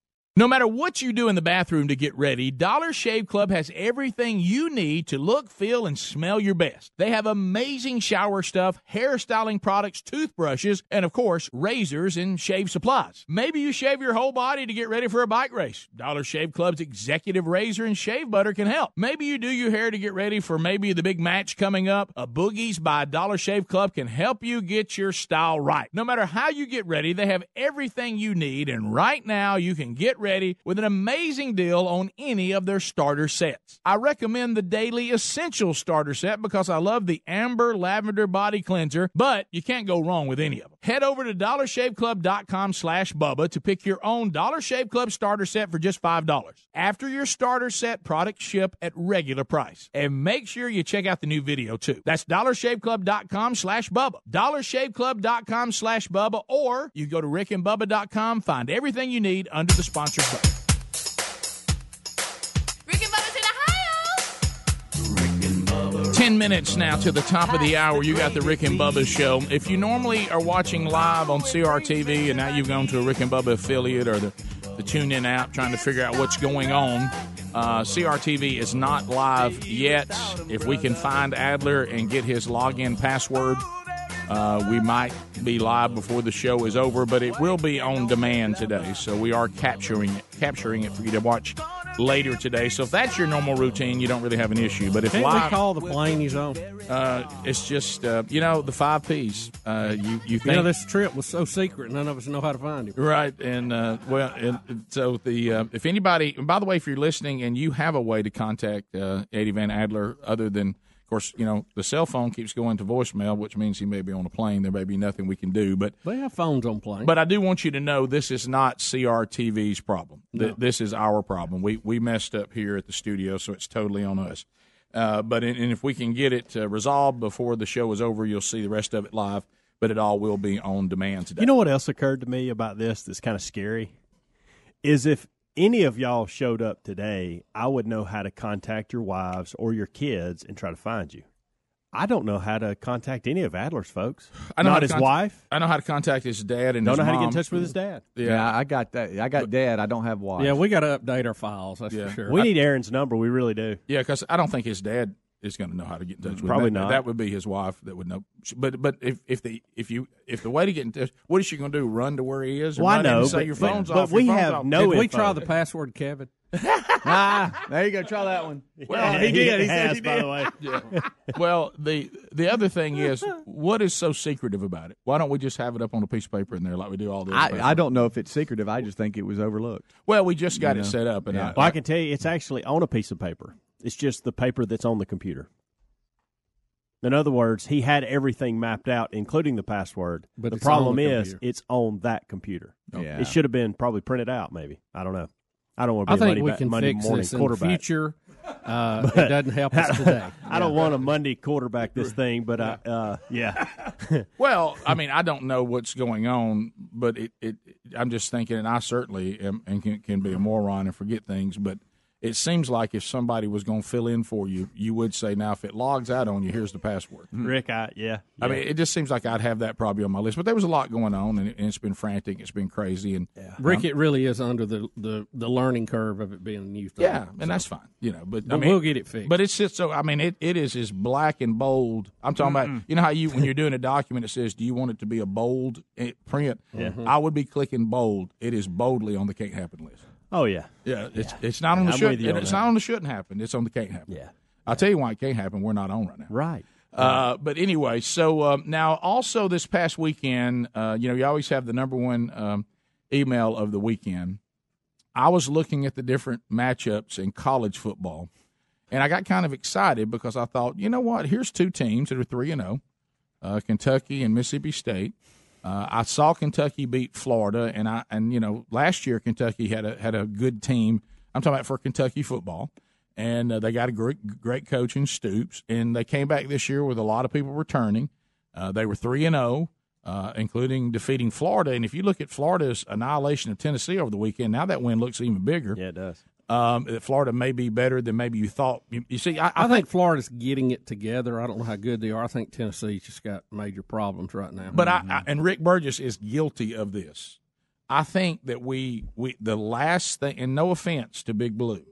No matter what you do in the bathroom to get ready, Dollar Shave Club has everything you need to look, feel, and smell your best. They have amazing shower stuff, hairstyling products, toothbrushes, and of course, razors and shave supplies. Maybe you shave your whole body to get ready for a bike race. Dollar Shave Club's executive razor and shave butter can help. Maybe you do your hair to get ready for maybe the big match coming up. A Boogies by Dollar Shave Club can help you get your style right. No matter how you get ready, they have everything you need, and right now you can get ready with an amazing deal on any of their starter sets. I recommend the Daily Essential starter set because I love the Amber Lavender Body Cleanser, but you can't go wrong with any of them. Head over to dollarshaveclub.com slash Bubba to pick your own Dollar Shave Club starter set for just $5. After your starter set, products ship at regular price. And make sure you check out the new video too. That's dollarshaveclub.com slash Bubba. dollarshaveclub.com slash Bubba or you go to rickandbubba.com, find everything you need under the sponsor code. 10 minutes now to the top of the hour. You got the Rick and Bubba show. If you normally are watching live on CRTV and now you've gone to a Rick and Bubba affiliate or the, the TuneIn app trying to figure out what's going on, uh, CRTV is not live yet. If we can find Adler and get his login password, uh, we might be live before the show is over, but it will be on demand today. So we are capturing it, capturing it for you to watch later today. So if that's your normal routine, you don't really have an issue. But if Can't live, we call the plane he's on? uh, it's just uh, you know the five P's. Uh, you you You know, this trip was so secret, none of us know how to find him. Right, and uh, well, and, so the uh, if anybody, and by the way, if you're listening and you have a way to contact uh, Eddie Van Adler other than, course, you know the cell phone keeps going to voicemail, which means he may be on a plane. There may be nothing we can do, but They have phones on planes. but I do want you to know this is not CRTV's problem. Th- This is our problem. We we messed up here at the studio, so it's totally on us. Uh, but and if we can get it uh, resolved before the show is over, you'll see the rest of it live. But it all will be on demand today. You know what else occurred to me about this that's kind of scary? Is if any of y'all showed up today, I would know how to contact your wives or your kids and try to find you. I don't know how to contact any of Adler's folks. I know how Not to his contact- wife. I know how to contact his dad and Don't his know how to get in touch with his dad. Yeah, I got that. I got dad. I don't have wife. Yeah, we got to update our files. That's Yeah. for sure. We need Aaron's number. We really do. Yeah, because I don't think his dad is going to know how to get in touch with him. Probably That- not. That would be his wife that would know. But but if if the if you if the way to get in touch, what is she going to do? Run to where he is? or Well, I know, say but- your phone's but off. we your phone's have off. no Did we try the password, Kevin? (laughs) ah, there you go. Try that one. (laughs) Well, he did. He has, by the way. (laughs) Yeah. Well, the the other thing is, what is so secretive about it? Why don't we just have it up on a piece of paper in there like we do all the? other I, I don't know if it's secretive. I just think it was overlooked. Well, we just got You it set up, and Yeah. Well, I can tell you, it's actually on a piece of paper. It's just the paper that's on the computer. In other words, he had everything mapped out, including the password. But the problem the is, computer. it's on that computer. Yeah. It should have been probably printed out. Maybe I don't know. I don't want to I be a think Monday, we can Monday fix morning this in the quarterback. future. (laughs) Uh, it doesn't help us today. I don't (laughs) want to Monday quarterback this thing, but I, uh, yeah. (laughs) Well, I mean, I don't know what's going on, but it, it I'm just thinking, and I certainly am and can, can be a moron and forget things, but it seems like if somebody was going to fill in for you, you would say, now if it logs out on you, here's the password. Rick, I yeah. I mean, it just seems like I'd have that probably on my list, but there was a lot going on, and, it, and it's been frantic, it's been crazy, and Rick, it really is under the, the, the learning curve of it being a new thing. Yeah, and that's fine, you know. But, I mean, we'll get it fixed. But it's just so. I mean, it, it is as black and bold. I'm talking about. You know how you when you're doing a document, it says, "Do you want it to be a bold eh, print?" Yeah. I would be clicking bold. It is boldly on the can't happen list. Oh yeah. Yeah, it's it's not on the I'm should. with It's not on the shouldn't happen. It's on the can't happen. Yeah. I'll tell you why it can't happen. We're not on right now. Right. Uh, but anyway, so um, now also this past weekend, uh, you know, you always have the number one um, email of the weekend. I was looking at the different matchups in college football, and I got kind of excited because I thought, you know what? Here's two teams that are three and zero, uh, Kentucky and Mississippi State. Uh, I saw Kentucky beat Florida, and I and you know last year Kentucky had a had a good team. I'm talking about for Kentucky football, and uh, they got a great great coach in Stoops, and they came back this year with a lot of people returning. Uh, they were three and zero, uh, including defeating Florida. And if you look at Florida's annihilation of Tennessee over the weekend, now that win looks even bigger. Yeah, it does. Um, that Florida may be better than maybe you thought. You, you see, I, I, I think Florida's getting it together. I don't know how good they are. I think Tennessee's just got major problems right now. But I, I and Rick Burgess is guilty of this. I think that we we the last thing, and no offense to Big Blue,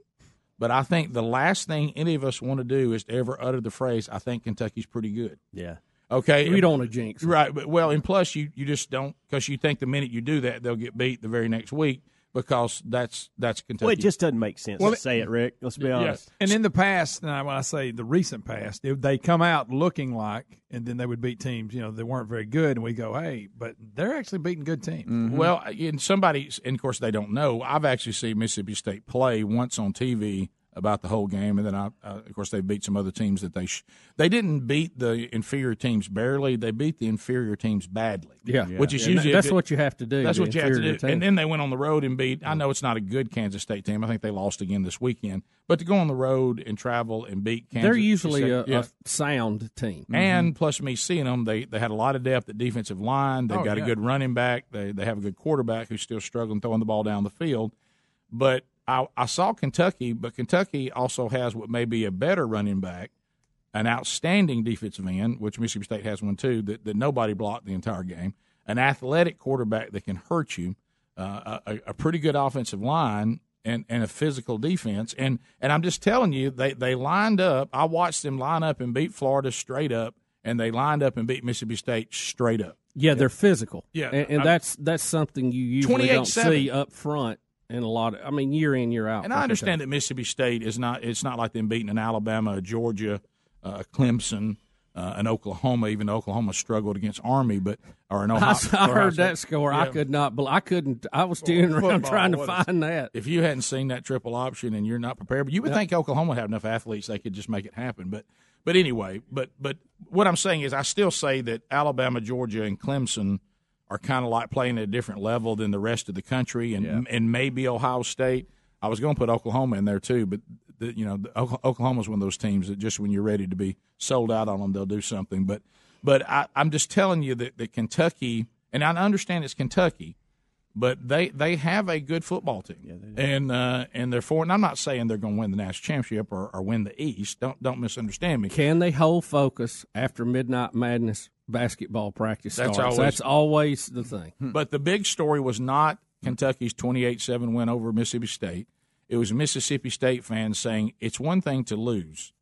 but I think the last thing any of us want to do is to ever utter the phrase, "I think Kentucky's pretty good." Yeah. Okay, We don't want to jinx it. right? But well, and plus you you just don't because you think the minute you do that they'll get beat the very next week. Because that's that's Kentucky. Well, it just doesn't make sense. Well, Let's say it, Rick. Let's be Yeah. honest. And in the past, now when I say the recent past, it, they come out looking like, and then they would beat teams, you know, they weren't very good, and we go, hey, but they're actually beating good teams. Mm-hmm. Well, and somebody, and of course they don't know. I've actually seen Mississippi State play once on TV about the whole game, and then I, uh, of course, they beat some other teams that they sh- they didn't beat the inferior teams barely. They beat the inferior teams badly. Yeah. which is And usually that's good- what you have to do, That's what you have to do. team. And then they went on the road and beat. I know it's not a good Kansas State team. I think they lost again this weekend. But to go on the road and travel and beat Kansas, They're usually a, yeah. a sound team. And plus, me seeing them, they, they had a lot of depth at defensive line. They've Oh, got yeah. a good running back. They they have a good quarterback who's still struggling throwing the ball down the field. But I, I saw Kentucky, but Kentucky also has what may be a better running back, an outstanding defensive end, which Mississippi State has one too, that, that nobody blocked the entire game, an athletic quarterback that can hurt you, uh, a, a pretty good offensive line, and, and a physical defense. And and I'm just telling you, they, they lined up. I watched them line up and beat Florida straight up, and they lined up and beat Mississippi State straight up. Yeah, they're physical. Yeah, and, and that's that's something you usually don't see up front in a lot of. I mean, year in year out. And I understand that Mississippi State is not. It's not like them beating an Alabama, a Georgia, uh, Clemson, uh, an Oklahoma. Even though Oklahoma struggled against Army, but or an I, (laughs) Ohio. I Ohio heard that score. I could not. I couldn't. I was standing around trying to what is- find that. If you hadn't seen that triple option and you're not prepared, but you would think Oklahoma would have enough athletes they could just make it happen. But but anyway, but but what I'm saying is I still say that Alabama, Georgia, and Clemson are kind of like playing at a different level than the rest of the country, and and maybe Ohio State. I was going to put Oklahoma in there too, but the, you know Oklahoma's one of those teams that just when you're ready to be sold out on them, they'll do something. But but I, I'm just telling you that, that Kentucky, and I understand it's Kentucky, but they they have a good football team, and uh, and they're for. And I'm not saying they're going to win the national championship or, or win the East. Don't don't misunderstand me. Can they hold focus after Midnight Madness basketball practice That's starts? always- That's always the thing. But the big story was not Kentucky's 28-7 win over Mississippi State. It was Mississippi State fans saying it's one thing to lose.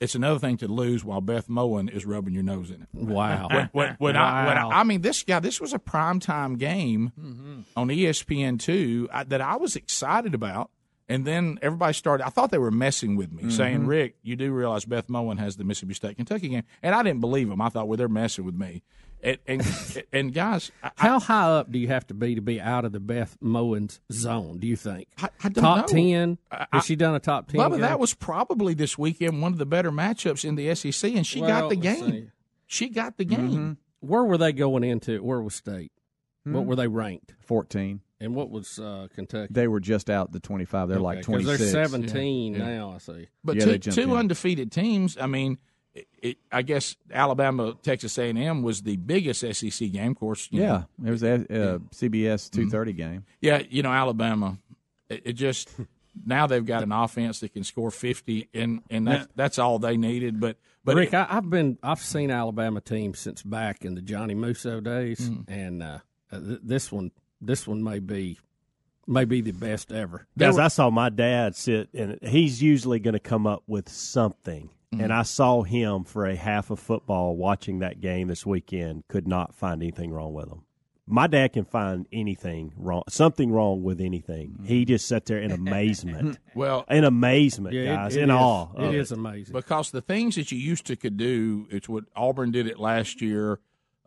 It's another thing to lose while Beth Mowins is rubbing your nose in it. Wow. When, when, when I, when I, I mean, this guy, this was a primetime game Mm-hmm. on E ESPN2 I, that I was excited about. And then everybody started, I thought they were messing with me, saying, Mhm. Rick, you do realize Beth Mowins has the Mississippi State Kentucky game. And I didn't believe them. I thought, well, they're messing with me. And, and, (laughs) and guys, I, How high up do you have to be to be out of the Beth Mowins zone? Do you think I don't top know. ten? I- Has she done a top ten? Bubba, game? that was probably this weekend one of the better matchups in the SEC, and she Well, got the game. see. She got the game. Where were they going into? Where was State? What Hmm? were they ranked? 14. And what was uh, Kentucky? They were just out the 25. They're like 26. They're 17 Yeah. now, I see. But Yeah, two, two undefeated teams. I mean, it, it, I guess Alabama, Texas A and M was the biggest SEC game. Of course, you Yeah, know. it was a uh, CBS 230 game. yeah. You know, Alabama. It, it just now they've got an offense that can score fifty, and and that, that's all they needed. But but Rick, I, I've been I've seen Alabama teams since back in the Johnny Musso days, Mm. and uh, uh, th- this one this one may be may be the best ever. Guys, I saw my dad sit, and he's usually going to come up with something. Mm-hmm. And I saw him for a half of football watching that game this weekend. Could not find anything wrong with him. My dad can find anything wrong, something wrong with anything. Mm-hmm. He just sat there in (laughs) amazement. Well, in amazement, Yeah, guys, it in is. awe. It amazing because the things that you used to could do. It's what Auburn did it last year.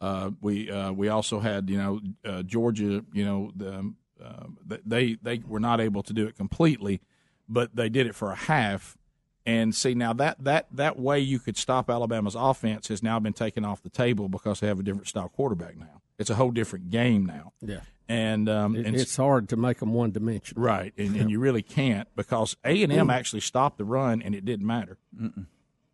Uh, we uh, we also had you know uh, Georgia. You know the, um, uh, they they were not able to do it completely, but they did it for a half. And see now that that that way you could stop Alabama's offense has now been taken off the table because they have a different style quarterback now. It's a whole different game now. Yeah. And um, It- and it's hard to make them one dimensional. Right, and, and you (laughs) really can't because A and M actually stopped the run, and it didn't matter.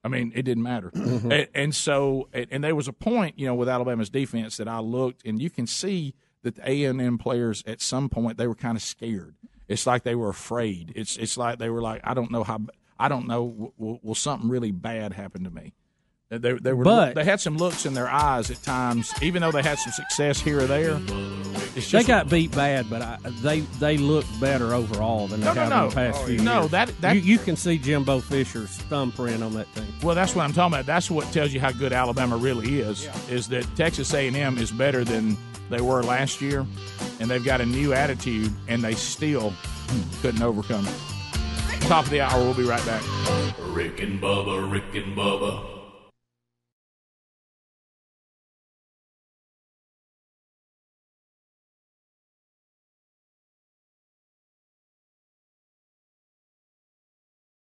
I mean, it didn't matter. Mm-hmm. and, and so, and, and there was a point, you know, with Alabama's defense that I looked, and you can see that the A and M players at some point they were kind of scared. It's like they were afraid. It's it's like they were like, I don't know how, I don't know, will, will something really bad happen to me? They, they were, But- they had some looks in their eyes at times, even though they had some success here or there. It's They got beat bad, but I, they they look better overall than they No, no, have no. in the past Oh, few. No, years. that- that- you, you can see Jimbo Fisher's thumbprint on that team. Well, that's what I'm talking about. That's what tells you how good Alabama really is. Is that Texas A&M is better than they were last year, and they've got a new attitude, and they still couldn't overcome it. Top of the hour. We'll be right back. Rick and Bubba, Rick and Bubba.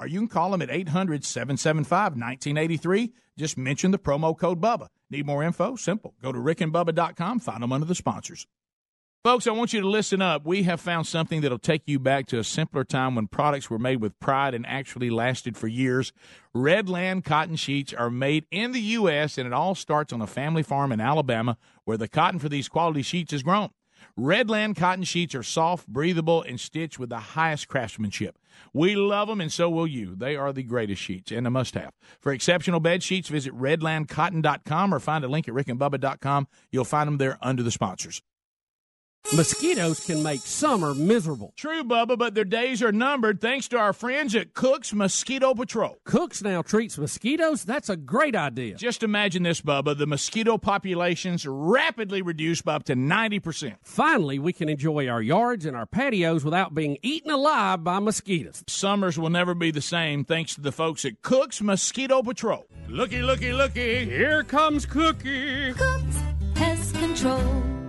Or you can call them at 800 775 1983. Just mention the promo code BUBBA. Need more info? Simple. Go to rickandbubba.com, find them under the sponsors. Folks, I want you to listen up. We have found something that'll take you back to a simpler time when products were made with pride and actually lasted for years. Redland cotton sheets are made in the U.S., and it all starts on a family farm in Alabama where the cotton for these quality sheets is grown. Redland cotton sheets are soft, breathable, and stitched with the highest craftsmanship. We love them, and so will you. They are the greatest sheets and a must have. For exceptional bed sheets, visit redlandcotton.com or find a link at rickandbubba.com. You'll find them there under the sponsors. Mosquitoes can make summer miserable. True, Bubba, but their days are numbered thanks to our friends at Cook's Mosquito Patrol. Cooks now treats mosquitoes. That's a great idea. Just imagine this, Bubba. The mosquito populations rapidly reduced by up to 90%. Finally, we can enjoy our yards and our patios without being eaten alive by mosquitoes. Summers will never be the same thanks to the folks at Cook's Mosquito Patrol. Looky, looky, looky. Here comes Cookie. Cooks Pest Control.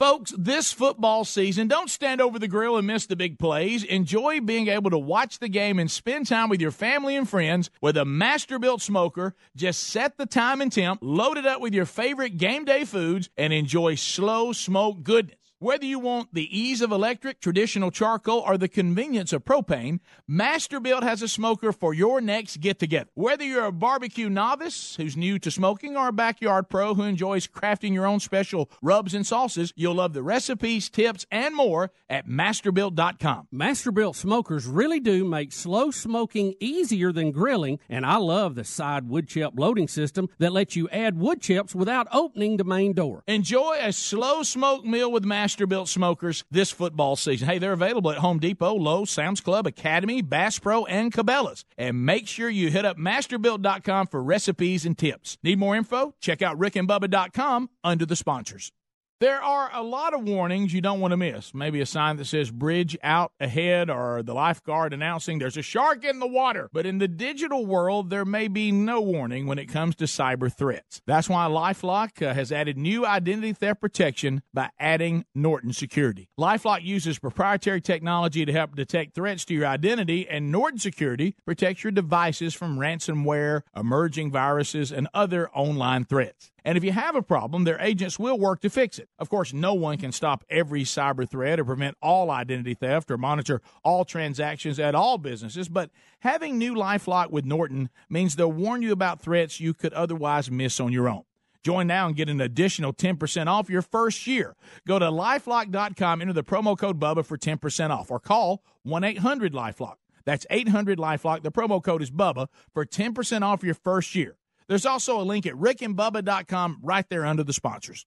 Folks, this football season, don't stand over the grill and miss the big plays. Enjoy being able to watch the game and spend time with your family and friends with a Masterbuilt smoker. Just set the time and temp, load it up with your favorite game day foods, and enjoy slow smoke goodness. Whether you want the ease of electric, traditional charcoal, or the convenience of propane, Masterbuilt has a smoker for your next get together. Whether you're a barbecue novice who's new to smoking or a backyard pro who enjoys crafting your own special rubs and sauces, you'll love the recipes, tips, and more at masterbuilt.com. Masterbuilt smokers really do make slow smoking easier than grilling, and I love the side wood chip loading system that lets you add wood chips without opening the main door. Enjoy a slow smoke meal with Masterbuilt smokers this football season. Hey, they're available at Home Depot, Lowe's, Sam's Club, Academy, Bass Pro, and Cabela's. And make sure you hit up masterbuilt.com for recipes and tips. Need more info? Check out rickandbubba.com under the sponsors. There are a lot of warnings you don't want to miss. Maybe a sign that says bridge out ahead or the lifeguard announcing there's a shark in the water. But in the digital world, there may be no warning when it comes to cyber threats. That's why Lifelock uh, has added new identity theft protection by adding Norton Security. Lifelock uses proprietary technology to help detect threats to your identity, and Norton Security protects your devices from ransomware, emerging viruses, and other online threats. And if you have a problem, their agents will work to fix it. Of course, no one can stop every cyber threat or prevent all identity theft or monitor all transactions at all businesses, but having new Lifelock with Norton means they'll warn you about threats you could otherwise miss on your own. Join now and get an additional 10% off your first year. Go to lifelock.com, enter the promo code BUBBA for 10% off, or call 1 800 Lifelock. That's 800 Lifelock. The promo code is BUBBA for 10% off your first year. There's also a link at rickandbubba.com right there under the sponsors.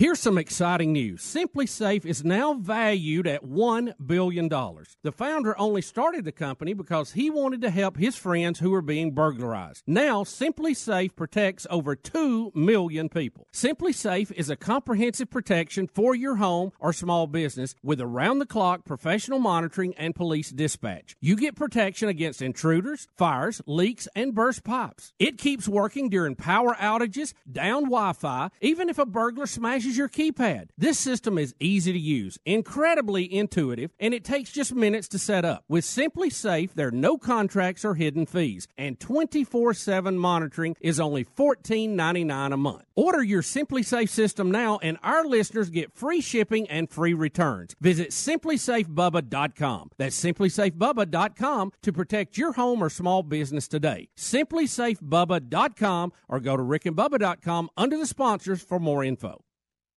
Here's some exciting news. SimpliSafe is now valued at $1 billion. The founder only started the company because he wanted to help his friends who were being burglarized. Now, SimpliSafe protects over 2 million people. SimpliSafe is a comprehensive protection for your home or small business with around the clock professional monitoring and police dispatch. You get protection against intruders, fires, leaks, and burst pipes. It keeps working during power outages, down Wi Fi, even if a burglar smashes your keypad. This system is easy to use, incredibly intuitive, and it takes just minutes to set up. With SimpliSafe, there are no contracts or hidden fees, and 24 7 monitoring is only $14.99 a month. Order your SimpliSafe system now, and our listeners get free shipping and free returns. Visit simplisafebubba.com. That's simplisafebubba.com to protect your home or small business today. Simplisafebubba.com or go to rickandbubba.com under the sponsors for more info.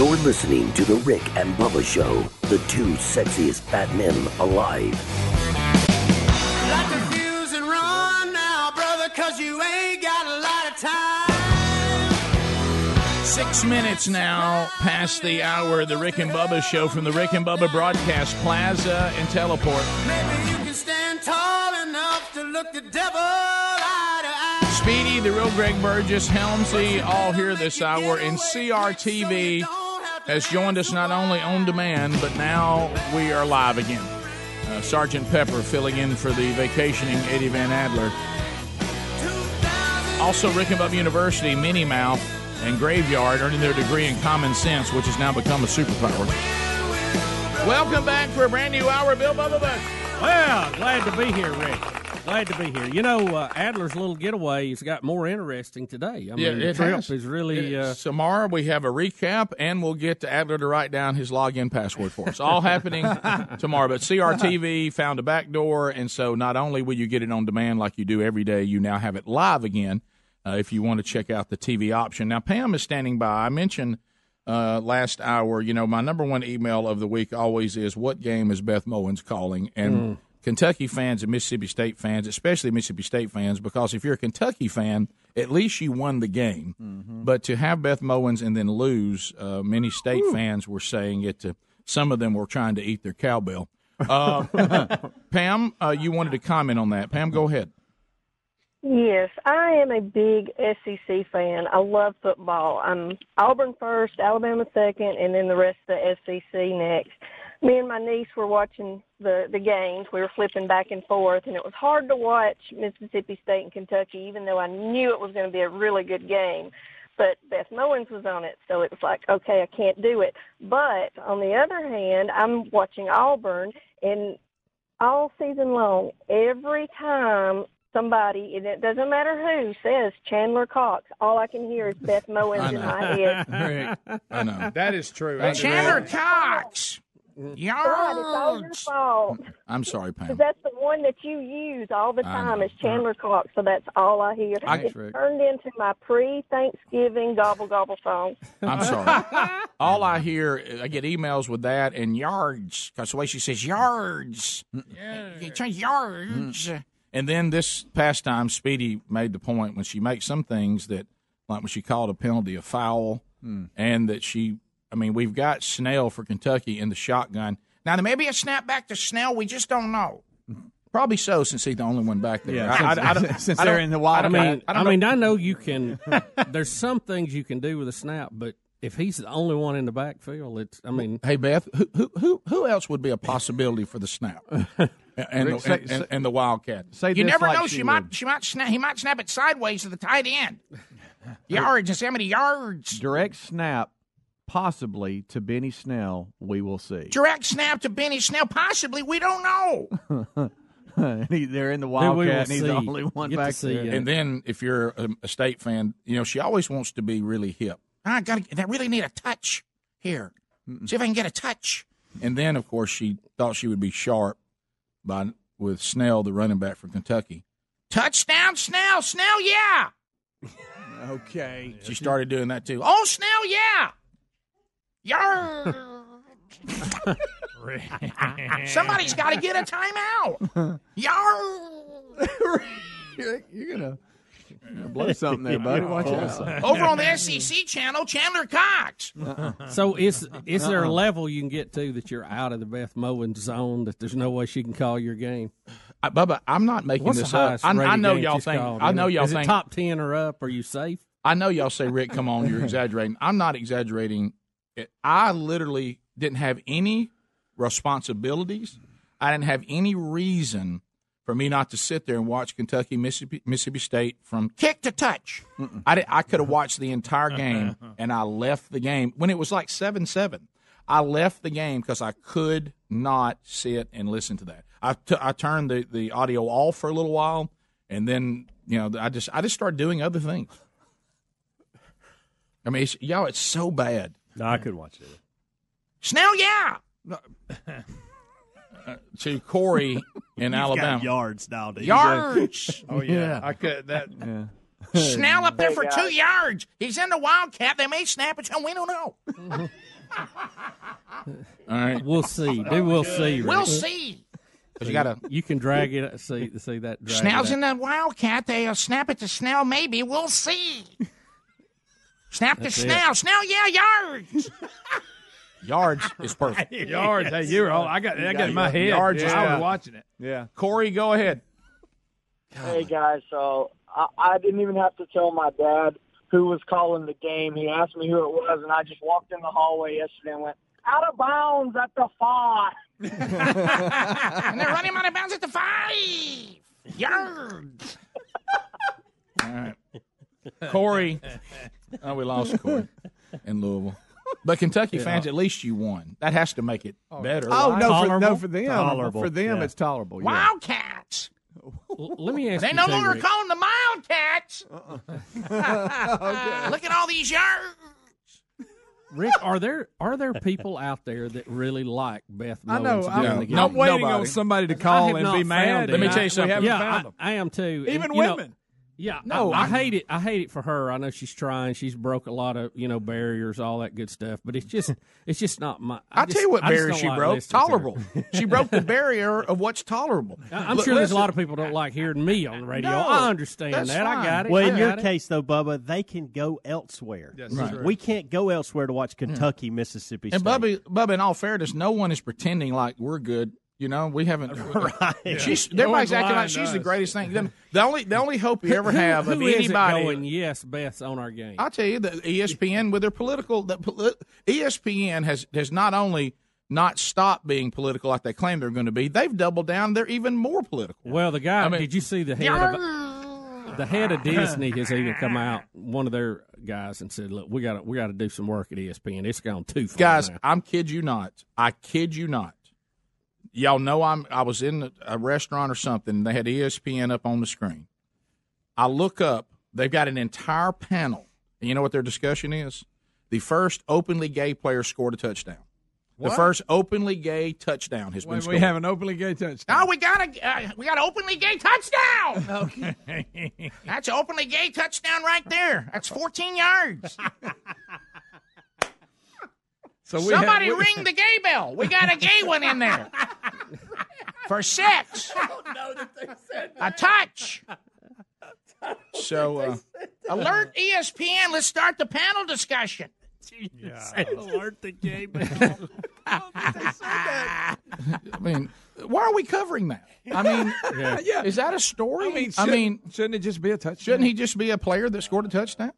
You're listening to The Rick and Bubba Show, the two sexiest fat men alive. Light the fuse and run now, brother, cause you ain't got a lot of time. Six minutes now past the hour the Rick and Bubba show from the Rick and Bubba Broadcast Plaza and Teleport. Maybe you can stand tall enough to look the devil eye to eye. Speedy, the real Greg Burgess, Helmsy, all here this hour, and CRTV has joined us not only on demand, but now we are live again. Uh, Sergeant Pepper filling in for the vacationing Eddie Van Adler. Also, Rick and Bubba University, Minnie Mouth, and Graveyard earning their degree in common sense, which has now become a superpower. Welcome back for a brand new hour, Bill Bubba Buck. Well, glad to be here, Rick. Glad to be here. You know, uh, Adler's little getaway has got more interesting today. I mean, the trip has. is really. Uh, tomorrow we have a recap, and we'll get to Adler to write down his login password for us. All happening (laughs) tomorrow. But CRTV found a back door, and so not only will you get it on demand like you do every day, you now have it live again. Uh, if you want to check out the TV option. Now, Pam is standing by. I mentioned uh, last hour, you know, my number one email of the week always is what game is Beth Mowins calling? And Mm. Kentucky fans and Mississippi State fans, especially Mississippi State fans, because if you're a Kentucky fan, at least you won the game. But to have Beth Mowins and then lose, uh, many state fans were saying it. To, some of them were trying to eat their cowbell. Uh, (laughs) Pam, uh, you wanted to comment on that. Pam, go ahead. Yes, I am a big SEC fan. I love football. I'm Auburn first, Alabama second, and then the rest of the SEC next. Me and my niece were watching the the games. We were flipping back and forth, and it was hard to watch Mississippi State and Kentucky, even though I knew it was going to be a really good game. But Beth Mowins was on it, so it was like, okay, I can't do it. But on the other hand, I'm watching Auburn, and all season long, every time somebody, and it doesn't matter who, says Chandler Cox, all I can hear is Beth (laughs) Mowins in my head. (laughs) I know. That is true. That's Chandler Cox. God, it's all your fault. I'm sorry, Because Pam. (laughs) that's the one that you use all the time know. is Chandler Cox, so that's all I hear. I- it's turned into my pre-Thanksgiving gobble gobble song. I'm sorry. (laughs) All I hear, I get emails with that and yards because the way she says yards, yeah, yards. And then this past time, Speedy made the point when she makes some things that, like when she called a penalty a foul, Hmm. and that she, I mean, we've got Snell for Kentucky in the shotgun. Now there may be a snap back to Snell. We just don't know. Probably so, since he's the only one back there. Yeah, I- I- since- I don't- (laughs) since they're don't- in the wild. I mean, I I, don't mean, know. I know you can. (laughs) there's some things you can do with a snap, but if he's the only one in the backfield, it's. I mean, Hey Beth, who who who, who else would be a possibility for the snap? (laughs) And, Rick, the, say- and, and, and the Wildcat. Say you never like know. she She might she might snap. He might snap it sideways to the tight end. Yards. Just how many yards? Direct snap, possibly to Benny Snell. We will see. Direct snap to Benny Snell. Possibly. We don't know. (laughs) he, they're in the Then we Wildcat, will and he's the see. only one Get back see there. it. And then if you're a, a state fan, you know she always wants to be really hip. I got. I really need a touch here. See if I can get a touch. And then of course she thought she would be sharp by with Snell, the running back from Kentucky. Touchdown, Snell! Snell, yeah. (laughs) okay. She started doing that too. Oh, Snell, yeah. Yarr. (laughs) Somebody's got to get a timeout. Yarr. you're, (laughs) you're gonna blow something there, buddy. Watch out. Over on the SEC channel, Chandler Cox. Uh-uh. So is is there a uh-uh. level you can get to that you're out of the Beth Mowin zone that there's no way she can call your game? I, Bubba, I'm not making What's this the up. I, I know y'all think. called, I know y'all Is think. it top ten or up? Are you safe? I know y'all say, Rick, come on, you're exaggerating. I'm not exaggerating. I literally didn't have any responsibilities. I didn't have any reason for me not to sit there and watch Kentucky, Mississippi, Mississippi State from kick to touch. I, did, I could have watched the entire game, (laughs) uh-huh. and I left the game when it was like 7 7. I left the game because I could not sit and listen to that. I, t- I turned the, the audio off for a little while, and then you know I just I just started doing other things. I mean, it's, y'all, it's so bad. No, I could watch it. Snell, yeah. Uh, (laughs) to Corey in (laughs) He's got Alabama. yards now, dude. Yards. Oh yeah, I could that. (laughs) Yeah. Snell up there Hey, for guys. two yards. He's in the Wildcat. They may snap it. We don't know. All right, We'll see. Dude, we'll see. We'll Rick. see. 'Cause you gotta- You can drag it. See, see that. Drag Snell's it in the Wildcat. They'll snap it to Snell. Maybe we'll see. Snap to That's it. Snell. Snell, yeah, yards. (laughs) yards is perfect. (laughs) Yards. Hey, you're all. I got. I got it in my head. Yards is I was watching it. Yeah. Corey, go ahead. Hey guys, so I, I didn't even have to tell my dad who was calling the game. He asked me who it was, and I just walked in the hallway yesterday and went out of bounds at the five. (laughs) and they're running out of bounds at the five. Yards. All right. Corey. (laughs) Oh, we lost Corey in Louisville. But Kentucky Yeah. fans, at least you won. That has to make it oh, better. Oh right? no, for, no, for them, tolerable. for them, it's tolerable. Yeah. Wildcats. L- let me ask They you no too, longer Rick. call them the Wildcats. Uh-uh. (laughs) Look at all these yards. Rick, are there are there people out there that really like Beth? I know. I'm, doing? I'm waiting on somebody to call and be found mad. Let me tell you something. We haven't yeah, I. I am too. And, Even you know, women. Yeah, No, I, I I- hate it. I hate it for her. I know she's trying. She's broke a lot of you know barriers, all that good stuff. But it's just (laughs) it's just not my. I I'll just- tell you what I barrier she like broke. listening to. Tolerable. she broke the barrier of what's tolerable. I- (laughs) I'm Look, sure there's a lot of people don't like hearing me on the radio. No, I understand that's that. I got it. Well, I in your it. case, though, Bubba, they can go elsewhere. That's Right. true. We can't go elsewhere to watch mm. Kentucky, Mississippi And Bubba, Bubba, in all fairness, no one is pretending like we're good. You know, we haven't. (laughs) Right. (laughs) She's No everybody's acting like to she's the greatest thing. (laughs) The only the only hope you ever have who of is it anybody. going? Yes, Beth's on our game. I'll tell you, the ESPN with their political, the, ESPN has has not only not stopped being political like they claim they're going to be, they've doubled down. They're even more political. Well, the guy. I mean- did you see the head of the head of Disney has even come out, one of their guys, and said, "Look, we got to we got to do some work at ESPN. It's gone too far." Guys, now. I'm kid you not. I kid you not. Y'all know I'm. I was in a restaurant or something. And they had ESPN up on the screen. I look up. They've got an entire panel. And you know what their discussion is? The first openly gay player scored a touchdown. The first openly gay touchdown has been When scored. we have an openly gay touchdown. Oh, we got a uh, we got an openly gay touchdown. (laughs) Okay. That's an openly gay touchdown right there. That's 14 yards. (laughs) so we Somebody have, we, ring the gay bell. We got a gay one in there (laughs) for six. A touch. So, uh, alert ESPN. Let's start the panel discussion. (laughs) (laughs) Alert the game. I mean, why are we covering that? I mean, Yeah. is that a story? I mean, I should, mean, shouldn't it just be a touchdown? Shouldn't he just be a player that scored a touchdown?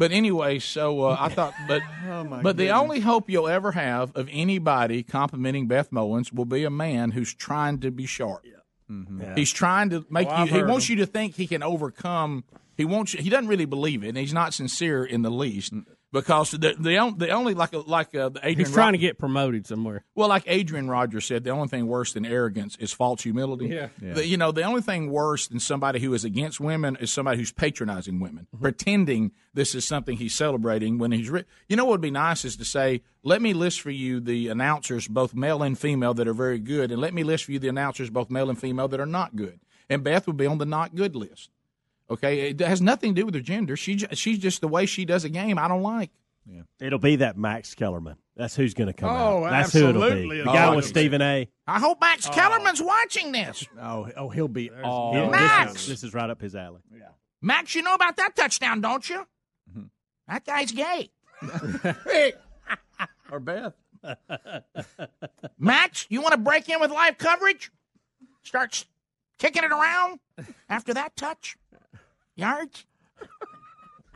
But anyway, so uh, I thought, but (laughs) Oh, my but the only hope you'll ever have of anybody complimenting Beth Mowins will be a man who's trying to be sharp. Mm-hmm. He's trying to make Oh, you. He wants him. you to think he can overcome. He wants. You, he doesn't really believe it. and He's not sincere in the least. Because the the, the only like like uh, Adrian He's trying to get promoted somewhere. well, like Adrian Rogers said, the only thing worse than arrogance is false humility. Yeah. Yeah. The- you know, the only thing worse than somebody who is against women is somebody who's patronizing women, pretending this is something he's celebrating when he's. Re- you know what would be nice is to say, let me list for you the announcers, both male and female, that are very good, and let me list for you the announcers, both male and female, that are not good. And Beth would be on the not good list. Okay, it has nothing to do with her gender. She she's just the way she does a game. I don't like. Yeah. It'll be that Max Kellerman. That's who's going to come Oh, out. That's who it'll be. absolutely. The guy Oh, with Stephen A. I hope Max oh. Kellerman's watching this. Oh, oh, he'll be He- oh. all this, Max! is, this is right up his alley. Yeah. Max, you know about that touchdown, don't you? Mm-hmm. That guy's gay. (laughs) Or Beth. (laughs) Max, you want to break in with live coverage? Start kicking it around after that touch? Yards?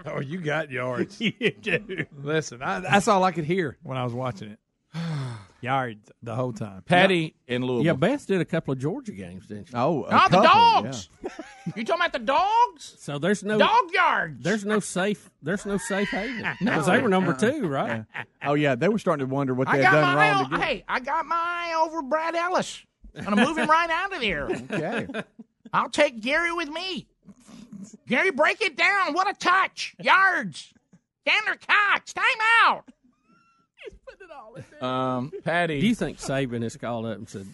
Oh, you got yards. (laughs) you do. Listen, I, that's all I could hear when I was watching it. (sighs) yards the whole time. Patty in Louisville. Yeah, Beth did a couple of Georgia games, didn't she? Oh, Oh, the dogs. (laughs) you talking about the dogs? So there's no Dog yards. There's no safe. There's no safe haven (laughs) because they were number two, right? Oh yeah, they were starting to wonder what I they had got done my wrong eye, to get. hey, I got my eye over Brad Ellis. I'm gonna move him right out of there. Okay. I'll take Gary with me. Gary, break it down. What a touch. Yards. Gander Cox. Time out. Um, Patty. Do you think Saban has called up and said,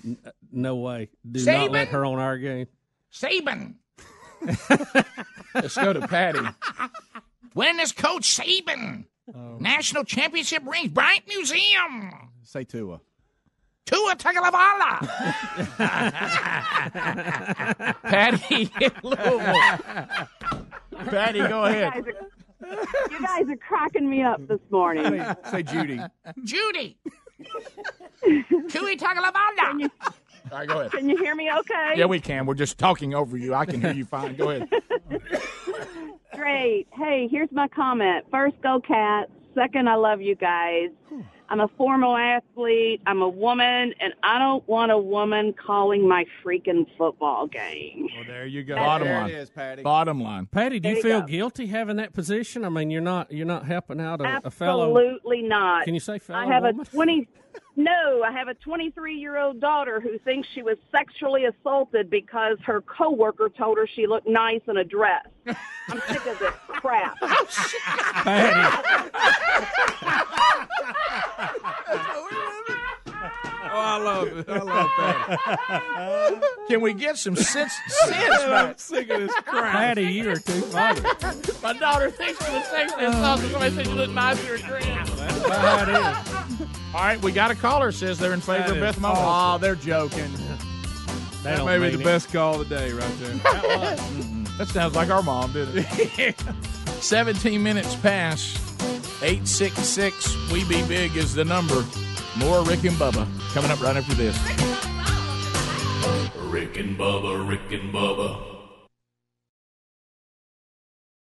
"No way, do not let her on our game"? Saban. Let's go to Patty. When is Coach Saban? National championship rings, Bryant Museum. Say Tua. Tua Tagovailoa. Patty in Louisville. Patty, go ahead. You guys are cracking me up this morning. Say, say Judy. Judy. (laughs) Tui Tagovailoa. All right, go ahead. Can you hear me okay? Yeah, we can. We're just talking over you. I can hear you fine. Go ahead. (laughs) Great. Hey, here's my comment. First, go Cats. Second, I love you guys. I'm a former athlete. I'm a woman, and I don't want a woman calling my freaking football game. Well, there you go. Bottom There line. it is, Patty. Bottom line. Patty, do There you you feel go. guilty having that position? I mean, you're not you're not helping out a, a fellow. Absolutely not. Can you say fellow I have woman? a 20 No, I have a 23-year-old daughter who thinks she was sexually assaulted because her coworker told her she looked nice in a dress. I'm sick of this crap. (laughs) Oh, (laughs) Oh, I love it. I love that. (laughs) Can we get some sense? sense (laughs) back? sick of this crap. Patty, you are too funny. My daughter thinks she was sexually assaulted. Oh. Somebody said she looked nice in her dress. That's how it is. All right, we got a caller says they're in favor That of is Beth Mowers. Oh, they're joking. They That may be the it. best call of the day right there. That mm-hmm. sounds like our mom, didn't it? (laughs) 17 minutes past. 866 We Be Big is the number. More Rick and Bubba coming up right after this. Rick and Bubba, Rick and Bubba.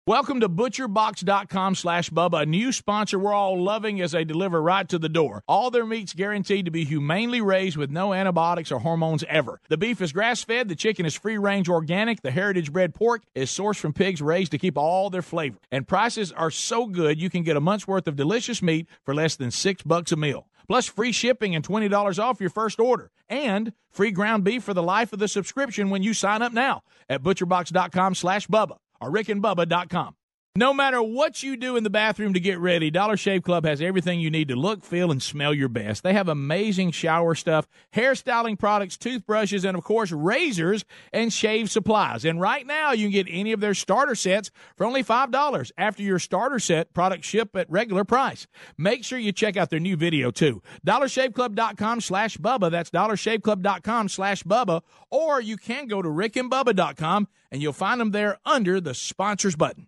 Welcome to butcherbox.com slash Bubba, a new sponsor we're all loving as they deliver right to the door. All their meat's guaranteed to be humanely raised with no antibiotics or hormones ever. The beef is grass fed, the chicken is free range organic, the heritage bred pork is sourced from pigs raised to keep all their flavor. And prices are so good you can get a month's worth of delicious meat for less than six bucks a meal. Plus free shipping and $20 off your first order. And free ground beef for the life of the subscription when you sign up now at butcherbox.com slash Bubba or rickandbubba.com. No matter what you do in the bathroom to get ready, Dollar Shave Club has everything you need to look, feel, and smell your best. They have amazing shower stuff, hairstyling products, toothbrushes, and of course, razors and shave supplies. And right now, you can get any of their starter sets for only $5 after your starter set products ship at regular price. Make sure you check out their new video too. DollarShaveClub.com slash Bubba. That's DollarShaveClub.com slash Bubba. Or you can go to RickandBubba.com and you'll find them there under the sponsors button.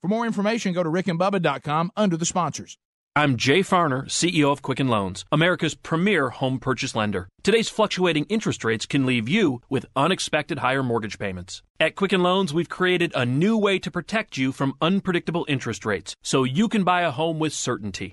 For more information, go to rickandbubba.com under the sponsors. I'm Jay Farner, CEO of Quicken Loans, America's premier home purchase lender. Today's fluctuating interest rates can leave you with unexpected higher mortgage payments. At Quicken Loans, we've created a new way to protect you from unpredictable interest rates so you can buy a home with certainty.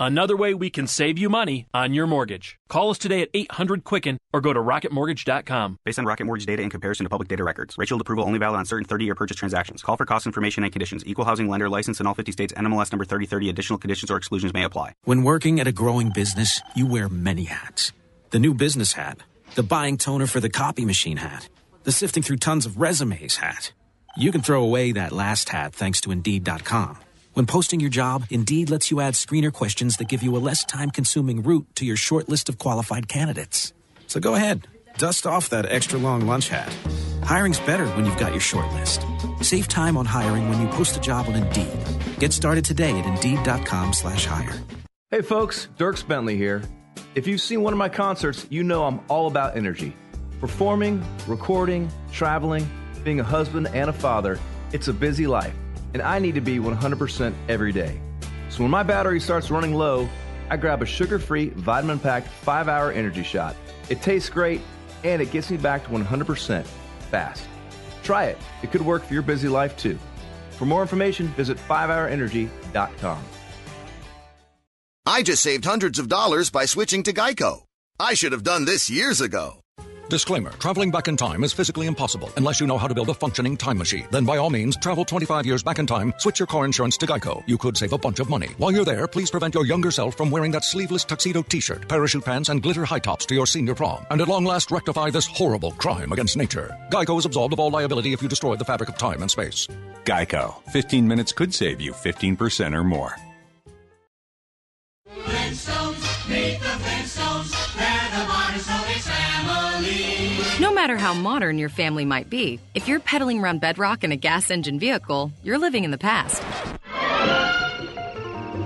Another way we can save you money on your mortgage. Call us today at 800 Quicken or go to rocketmortgage.com. Based on Rocket Mortgage data in comparison to public data records. Rate Shield approval only valid on certain 30-year purchase transactions. Call for cost information and conditions. Equal housing lender license in all 50 states. NMLS number 3030. Additional conditions or exclusions may apply. When working at a growing business, you wear many hats. The new business hat, the buying toner for the copy machine hat, the sifting through tons of resumes hat. You can throw away that last hat thanks to Indeed.com. When posting your job, Indeed lets you add screener questions that give you a less time consuming route to your short list of qualified candidates. So go ahead, dust off that extra long lunch hat. Hiring's better when you've got your short list. Save time on hiring when you post a job on Indeed. Get started today at Indeed.com slash hire. Hey folks, Dierks Bentley here. If you've seen one of my concerts, you know I'm all about energy. Performing, recording, traveling, being a husband and a father, it's a busy life, and I need to be 100% every day. So when my battery starts running low, I grab a sugar free, vitamin packed 5 hour energy shot. It tastes great, and it gets me back to 100% fast. Try it, it could work for your busy life too. For more information, visit 5hourenergy.com. I just saved hundreds of dollars by switching to Geico. I should have done this years ago. Disclaimer Traveling back in time is physically impossible unless you know how to build a functioning time machine. Then, by all means, travel 25 years back in time, switch your car insurance to Geico. You could save a bunch of money. While you're there, please prevent your younger self from wearing that sleeveless tuxedo t shirt, parachute pants, and glitter high tops to your senior prom. And at long last, rectify this horrible crime against nature. Geico is absolved of all liability if you destroy the fabric of time and space. Geico. 15 minutes could save you 15% or more. Matter how modern your family might be, if you're pedaling around bedrock in a gas engine vehicle, you're living in the past.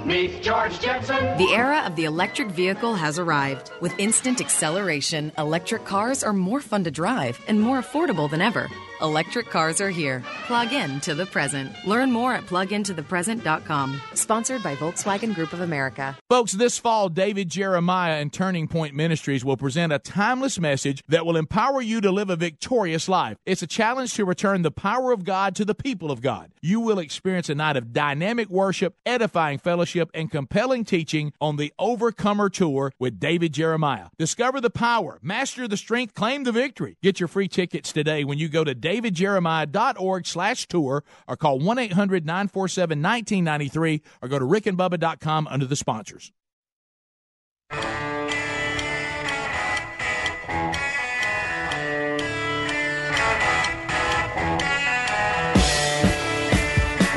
Meet George Jetson. The era of the electric vehicle has arrived. With instant acceleration, electric cars are more fun to drive and more affordable than ever. Electric cars are here. Plug in to the present. Learn more at plugintothepresent.com. Sponsored by Volkswagen Group of America. Folks, this fall, David Jeremiah and Turning Point Ministries will present a timeless message that will empower you to live a victorious life. It's a challenge to return the power of God to the people of God. You will experience a night of dynamic worship, edifying fellowship, and compelling teaching on the Overcomer Tour with David Jeremiah. Discover the power, master the strength, claim the victory. Get your free tickets today when you go to davidjeremiah.org slash tour or call 1-800-947-1993 or go to rickandbubba.com under the sponsors.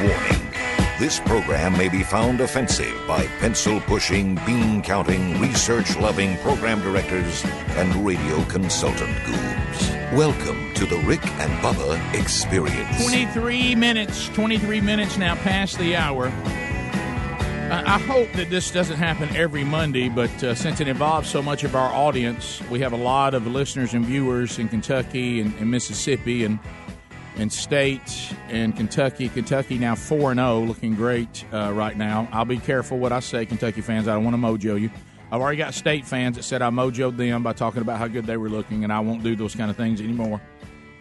Warning This program may be found offensive by pencil pushing, bean counting, research loving program directors and radio consultant goobs. Welcome to the Rick and Bubba Experience. 23 minutes, 23 minutes now past the hour. I hope that this doesn't happen every Monday, but uh, since it involves so much of our audience, we have a lot of listeners and viewers in Kentucky and, and Mississippi and and state and Kentucky. Kentucky now four and zero, looking great uh, right now. I'll be careful what I say, Kentucky fans. I don't want to mojo you. I've already got state fans that said I mojoed them by talking about how good they were looking, and I won't do those kind of things anymore.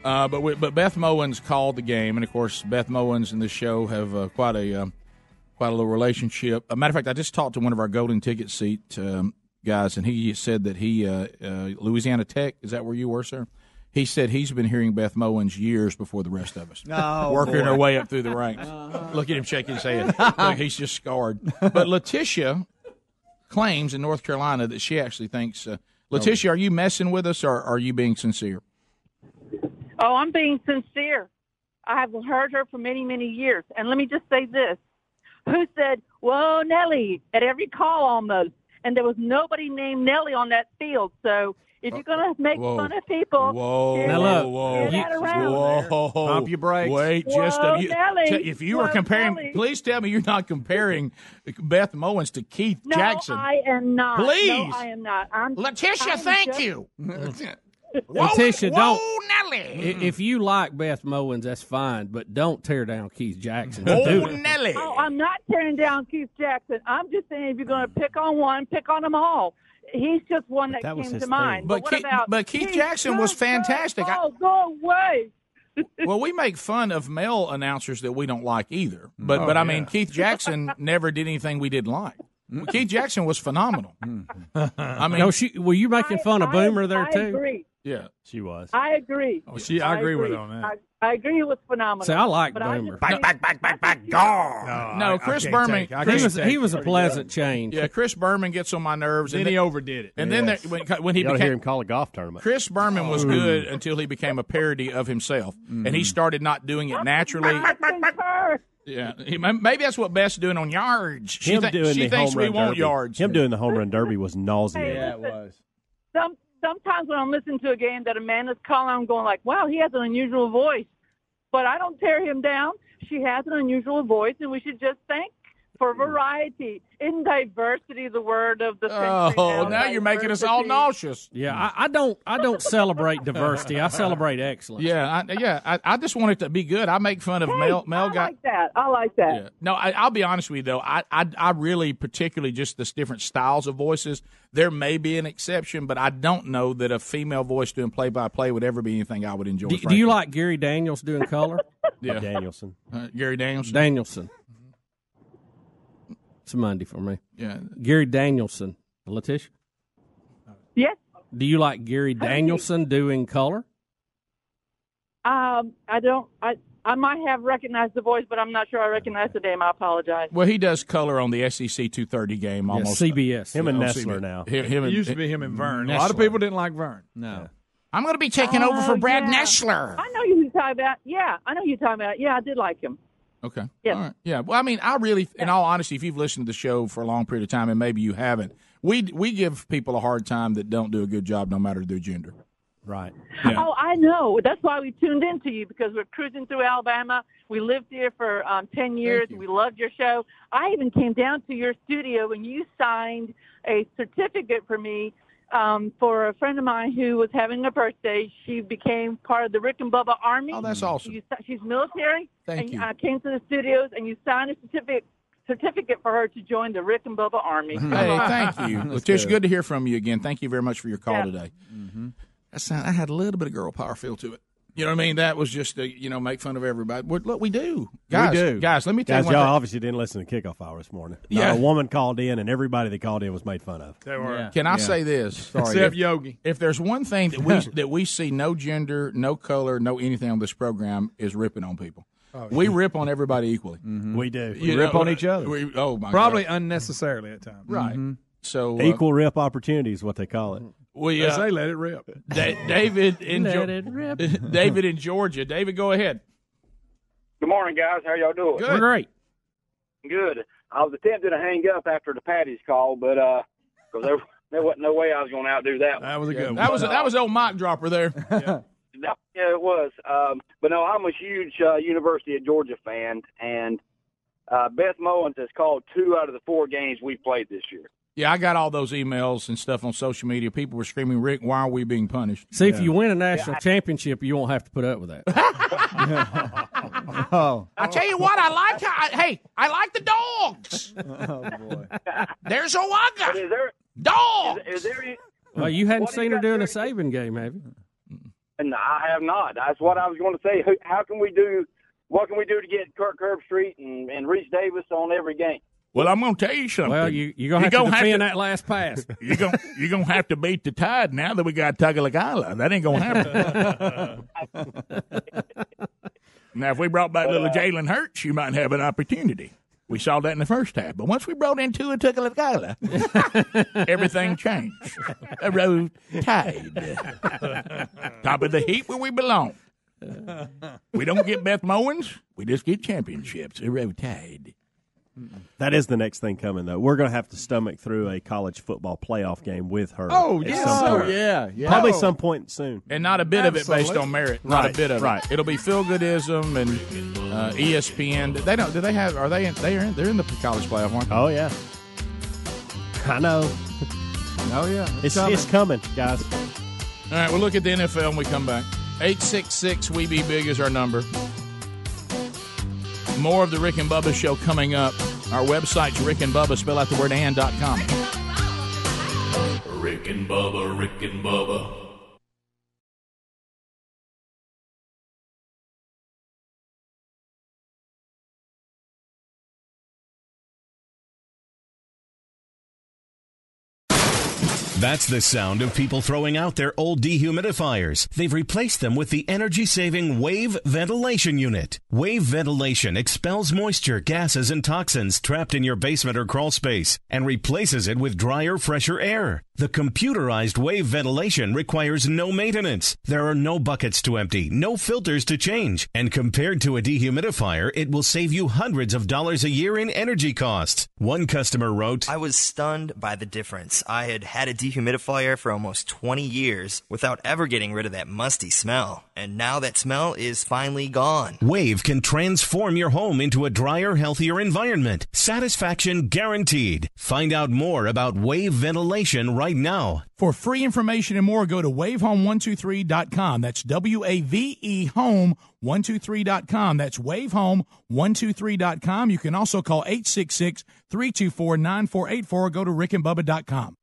Uh, but we, but Beth Mowins called the game, and of course Beth Mowins and this show have uh, quite a um, quite a little relationship. A matter of fact, I just talked to one of our golden ticket seat um, guys, and he said that he uh, uh, Louisiana Tech is that where you were, sir? He said he's been hearing Beth Mowins years before the rest of us, (laughs) Oh, working boy. her way up through the ranks. Look at him shaking his head. (laughs) Look, he's just scarred. But Letitia claims in North Carolina that she actually thinks. Uh, Letitia, are you messing with us, or are you being sincere? Oh, I'm being sincere. I have heard her for many, many years. And let me just say this. Who said "Whoa, Nellie, at every call almost, and there was nobody named Nellie on that field. So if you're gonna make Whoa. fun of people, Whoa, share whoa, whoa, share that whoa! Pump your brakes. Wait, just Whoa, a, you, Nelly. t- if you were Whoa, comparing, Nelly. please tell me you're not comparing Beth Mowins to Keith No, Jackson. I am not. Please. no, I am not. I'm Letitia, I'm thank just- you. (laughs) Letitia, whoa, don't. Nelly. If you like Beth Mowins, that's fine, but don't tear down Keith Jackson. Oh, Do. Nelly. Oh, I'm not tearing down Keith Jackson. I'm just saying if you're going to pick on one, pick on them all. He's just one that, that came his to mind. thing. But, But what Keith- about but Keith Jackson was Just go, fantastic. Oh, go away. (laughs) well, we make fun of male announcers that we don't like either. Mm. But Oh, but I yeah. mean, Keith Jackson (laughs) never did anything we didn't like. Keith Jackson was phenomenal. Mm. (laughs) I mean, no, she, were you making fun of I- Boomer there I too? agree. Yeah, she was. I agree. Oh, she- I agree with her on that. I, I agree it was phenomenal. See, I like But I Boomer. just think- back, back, back. No, No, I- I Chris can't Berman. take- I Chris- can't He was he was a pleasant change. Yeah, Chris Berman gets on my nerves. Then and he overdid it. And Yes. then there, when, when he You ought to became hear him call a golf tournament. Chris Berman was Oh. good until he became a parody of himself, and Mm-hmm. he started not doing it naturally. Yeah, maybe that's what Beth's doing on yards. She, him doing she the thinks home we run want derby. yards. Him doing the home run derby was nauseating. Hey, listen, Some sometimes when I'm listening to a game that Amanda's calling, I'm going like, "Wow, he has an unusual voice," but I don't tear him down. She has an unusual voice, and we should just thank for variety. In diversity, the word of the century. Oh, now you're making us all nauseous. Yeah, I, I don't I don't celebrate diversity. I celebrate excellence. Yeah, I, yeah. I, I just want it to be good. I make fun of male male I guys. like that. I like that. Yeah. No, I, I'll be honest with you though. I, I I really particularly just the different styles of voices. There may be an exception, but I don't know that a female voice doing play by play would ever be anything I would enjoy. Do, do you like Gary Daniels doing color? (laughs) Yeah. Danielson. Uh, Gary Danielson? Danielson. It's a Monday for me. Yeah. Gary Danielson. Letitia? Yes. Do you like Gary Danielson doing color? Um, I don't. I I might have recognized the voice, but I'm not sure I recognize the name. I apologize. Well, he does color on the SEC 230 game almost. CBS. Him and On Nestler now. Him, him It and, used to be him and Vern. A lot of people didn't like Vern. No. I'm going to be taking over for Oh, Brad yeah. Nestler. I know you talking about. Yeah, I know you talking about. Yeah, I did like him. Okay. Yeah. All right. Yeah. Well, I mean, I really, in all honesty, if you've listened to the show for a long period of time, and maybe you haven't, we we give people a hard time that don't do a good job, no matter their gender. Right. Yeah. Oh, I know. That's why we tuned into you because we're cruising through Alabama. We lived here for um, ten years. We loved your show. I even came down to your studio and you signed a certificate for me um, for a friend of mine who was having a birthday. She became part of the Rick and Bubba Army. Oh, that's awesome. You, she's military. Thank and you. I came to the studios and you signed a certificate certificate for her to join the Rick and Bubba Army. Hey, thank you, (laughs) Letitia. Good to hear from you again. Thank you very much for your call Yeah. today. That sound, I had a little bit of girl power feel to it. You know what I mean? That was just to, you know make fun of everybody. Well, Look, we do, guys. we do. guys. Let me tell Guys, you one y'all thing. obviously didn't listen to kickoff hour this morning. Not Yeah. a woman called in, and everybody that called in was made fun of. They were. Can I say this? (laughs) Sorry. Except if, Yogi. If there's one thing that we (laughs) that we see no gender, no color, no anything on this program is ripping on people. Oh, we yeah. rip on everybody equally. Mm-hmm. We do. You rip know, on each other. we- oh my Probably God. unnecessarily at times. right. Mm-hmm. So uh, Equal rip opportunity is what they call it. Mm-hmm. We They uh, say let it rip. Da- David in Let Geor- it rip. (laughs) David in Georgia. David, go ahead. Good morning, guys. How y'all doing? Good. We're great. Good. I was attempting to hang up after the Patty's call, but uh, because there, there wasn't no way I was going to outdo that. That was a good one. That was that was old mic dropper there. (laughs) That- yeah, it was. Um, but no, I'm a huge uh, University of Georgia fan, and uh, Beth Mowins has called two out of the four games we played this year. Yeah, I got all those emails and stuff on social media. People were screaming, "Rick, why are we being punished?" See, if you win a national championship, you won't have to put up with that. (laughs) Oh. I tell you what, I like. How, hey, I like the dogs. (laughs) Oh boy. There's But Owaga is there dog. is, is there any? Well, you hadn't What do you seen her doing a saving game, have you? And I have not. That's what I was going to say. How can we do? What can we do to get Kirk Herbstreit and, and Rece Davis on every game? Well, I'm going to tell you something. Well, you, you're going to You have to gonna have defend to- that last pass. (laughs) You're gonna you're gonna have to beat the tide now that we got Tagalagala. That ain't gonna happen. (laughs) now, if we brought back little uh, Jalen Hurts, you might have an opportunity. We saw that in the first half, but once we brought in Tua Tagalagala, (laughs) everything changed. A road tide, top of the heap where we belong. We don't get Beth Mowins, we just get championships. A road tide. That is the next thing coming, though. We're going to have to stomach through a college football playoff game with her. Oh, at yes. some Oh, point. yeah, yeah. Probably Oh. some point soon. And not a bit of it based Absolutely. on merit. Not Right, a bit of right. it. It'll be feel goodism and uh, ESPN. They don't. Do they have? Are they? In, they are. In, they're in the college playoff, aren't they? Oh yeah. I know. Oh yeah. It's it's coming, guys. All right, we'll look at the NFL when we come back. 866 We Be Big is our number. More of the Rick and Bubba show coming up. Our website's Rick and Bubba, spell out the word and dot com. Rick and Bubba, Rick and Bubba. That's the sound of people throwing out their old dehumidifiers. They've replaced them with the energy saving Wave Ventilation Unit. Wave Ventilation expels moisture, gases, and toxins trapped in your basement or crawl space and replaces it with drier, fresher air. The computerized Wave Ventilation requires no maintenance. There are no buckets to empty, no filters to change, and compared to a dehumidifier, it will save you hundreds of dollars a year in energy costs. One customer wrote, I was stunned by the difference. I had had a dehumidifier for almost 20 years without ever getting rid of that musty smell. And now that smell is finally gone. Wave can transform your home into a drier, healthier environment. Satisfaction guaranteed. Find out more about Wave Ventilation right now. For free information and more, go to wavehome123.com. That's W A V E home123.com. That's wavehome123.com. You can also call 866 324 9484 or go to rickandbubba.com.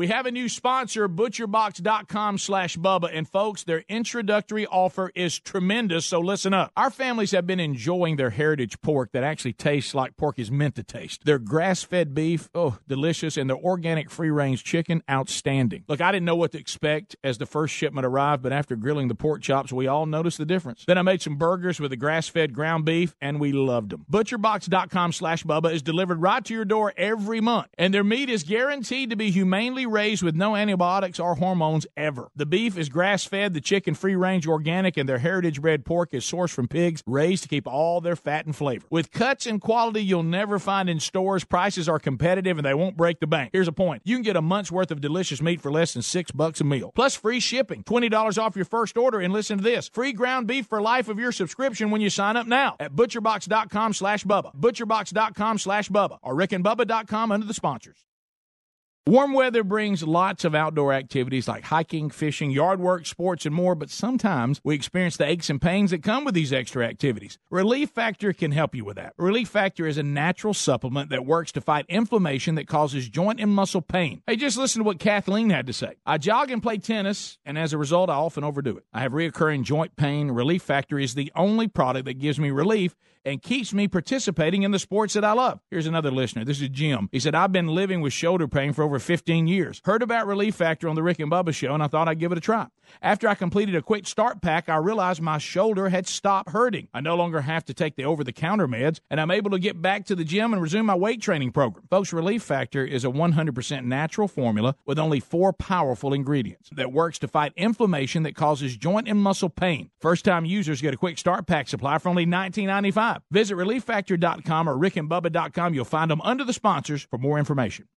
We have a new sponsor, butcherbox.com slash Bubba. And folks, their introductory offer is tremendous. So listen up. Our families have been enjoying their heritage pork that actually tastes like pork is meant to taste. Their grass fed beef, oh, delicious. And their organic free range chicken, outstanding. Look, I didn't know what to expect as the first shipment arrived, but after grilling the pork chops, we all noticed the difference. Then I made some burgers with the grass fed ground beef, and we loved them. Butcherbox.com slash Bubba is delivered right to your door every month. And their meat is guaranteed to be humanely raised with no antibiotics or hormones ever. The beef is grass fed, the chicken free range organic, and their heritage bred pork is sourced from pigs raised to keep all their fat and flavor. With cuts and quality you'll never find in stores, prices are competitive and they won't break the bank. Here's a point. You can get a month's worth of delicious meat for less than six bucks a meal. Plus free shipping. $20 off your first order and listen to this. Free ground beef for life of your subscription when you sign up now at butcherbox.com slash Bubba. Butcherbox.com slash Bubba or rickandbubba.com under the sponsors. Warm weather brings lots of outdoor activities like hiking, fishing, yard work, sports, and more, but sometimes we experience the aches and pains that come with these extra activities. Relief Factor can help you with that. Relief Factor is a natural supplement that works to fight inflammation that causes joint and muscle pain. Hey, just listen to what Kathleen had to say. I jog and play tennis, and as a result, I often overdo it. I have reoccurring joint pain. Relief Factor is the only product that gives me relief and keeps me participating in the sports that I love. Here's another listener. This is Jim. He said, I've been living with shoulder pain for over 15 years. Heard about Relief Factor on the Rick and Bubba show, and I thought I'd give it a try. After I completed a quick start pack, I realized my shoulder had stopped hurting. I no longer have to take the over the counter meds, and I'm able to get back to the gym and resume my weight training program. Folks, Relief Factor is a 100% natural formula with only four powerful ingredients that works to fight inflammation that causes joint and muscle pain. First time users get a quick start pack supply for only $19.95. Visit relieffactor.com or rickandbubba.com. You'll find them under the sponsors for more information.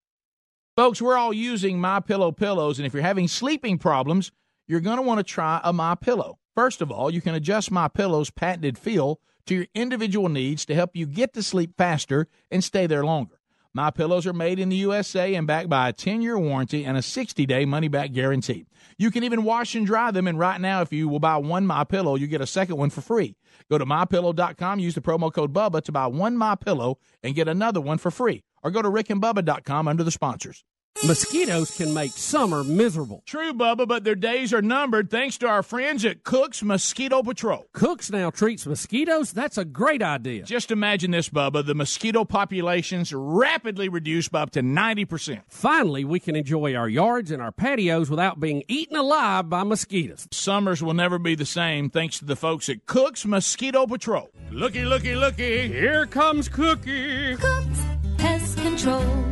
Folks, we're all using My Pillow pillows, and if you're having sleeping problems, you're going to want to try a My Pillow. First of all, you can adjust My Pillow's patented feel to your individual needs to help you get to sleep faster and stay there longer. My pillows are made in the USA and backed by a 10-year warranty and a 60-day money-back guarantee. You can even wash and dry them, and right now, if you will buy one My Pillow, you get a second one for free. Go to mypillow.com, use the promo code Bubba to buy one My Pillow and get another one for free. Or go to rickandbubba.com under the sponsors. Mosquitoes can make summer miserable. True, Bubba, but their days are numbered thanks to our friends at Cook's Mosquito Patrol. Cooks now treats mosquitoes? That's a great idea. Just imagine this, Bubba. The mosquito populations rapidly reduced by up to 90%. Finally, we can enjoy our yards and our patios without being eaten alive by mosquitoes. Summers will never be the same thanks to the folks at Cook's Mosquito Patrol. Looky, looky, looky. Here comes Cookie. Cook's Pest control.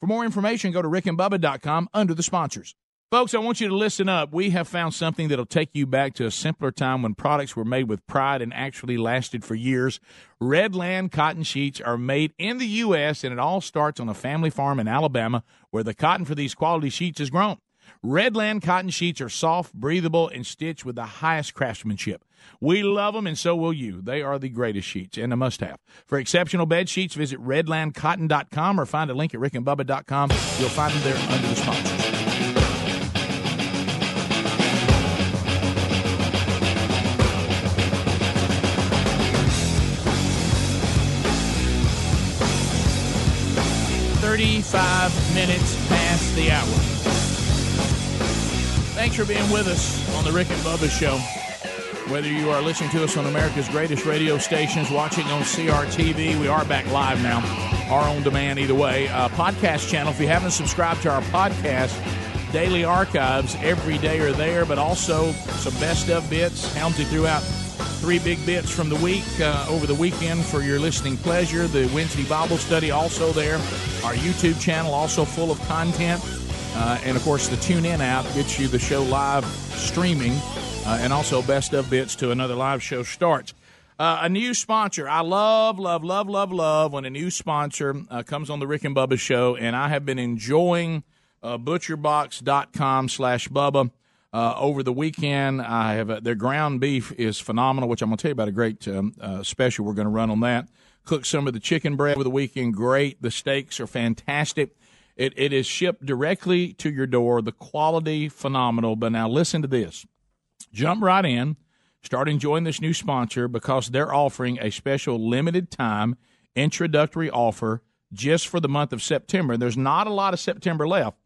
For more information, go to rickandbubba.com under the sponsors. Folks, I want you to listen up. We have found something that'll take you back to a simpler time when products were made with pride and actually lasted for years. Redland cotton sheets are made in the U.S., and it all starts on a family farm in Alabama where the cotton for these quality sheets is grown. Redland cotton sheets are soft, breathable, and stitched with the highest craftsmanship. We love them, and so will you. They are the greatest sheets and a must have. For exceptional bed sheets, visit redlandcotton.com or find a link at rickandbubba.com. You'll find them there under the sponsors. Thirty-five minutes past the hour. Thanks for being with us on the Rick and Bubba Show. Whether you are listening to us on America's greatest radio stations, watching on CRTV, we are back live now, or on demand either way. Uh, podcast channel, if you haven't subscribed to our podcast, daily archives every day are there, but also some best of bits. Helmsy threw out three big bits from the week uh, over the weekend for your listening pleasure. The Wednesday Bible study also there. Our YouTube channel also full of content. Uh, and of course, the TuneIn app gets you the show live streaming uh, and also best of bits to another live show starts. Uh, a new sponsor. I love, love, love, love, love when a new sponsor uh, comes on the Rick and Bubba show, and I have been enjoying uh, butcherbox.com slash Bubba. Uh, over the weekend, I have uh, their ground beef is phenomenal, which I'm going to tell you about a great um, uh, special we're going to run on that. Cook some of the chicken bread over the weekend, great. The steaks are fantastic. It, it is shipped directly to your door. The quality phenomenal. But now listen to this. Jump right in. Start enjoying this new sponsor because they're offering a special limited time introductory offer just for the month of September. There's not a lot of September left.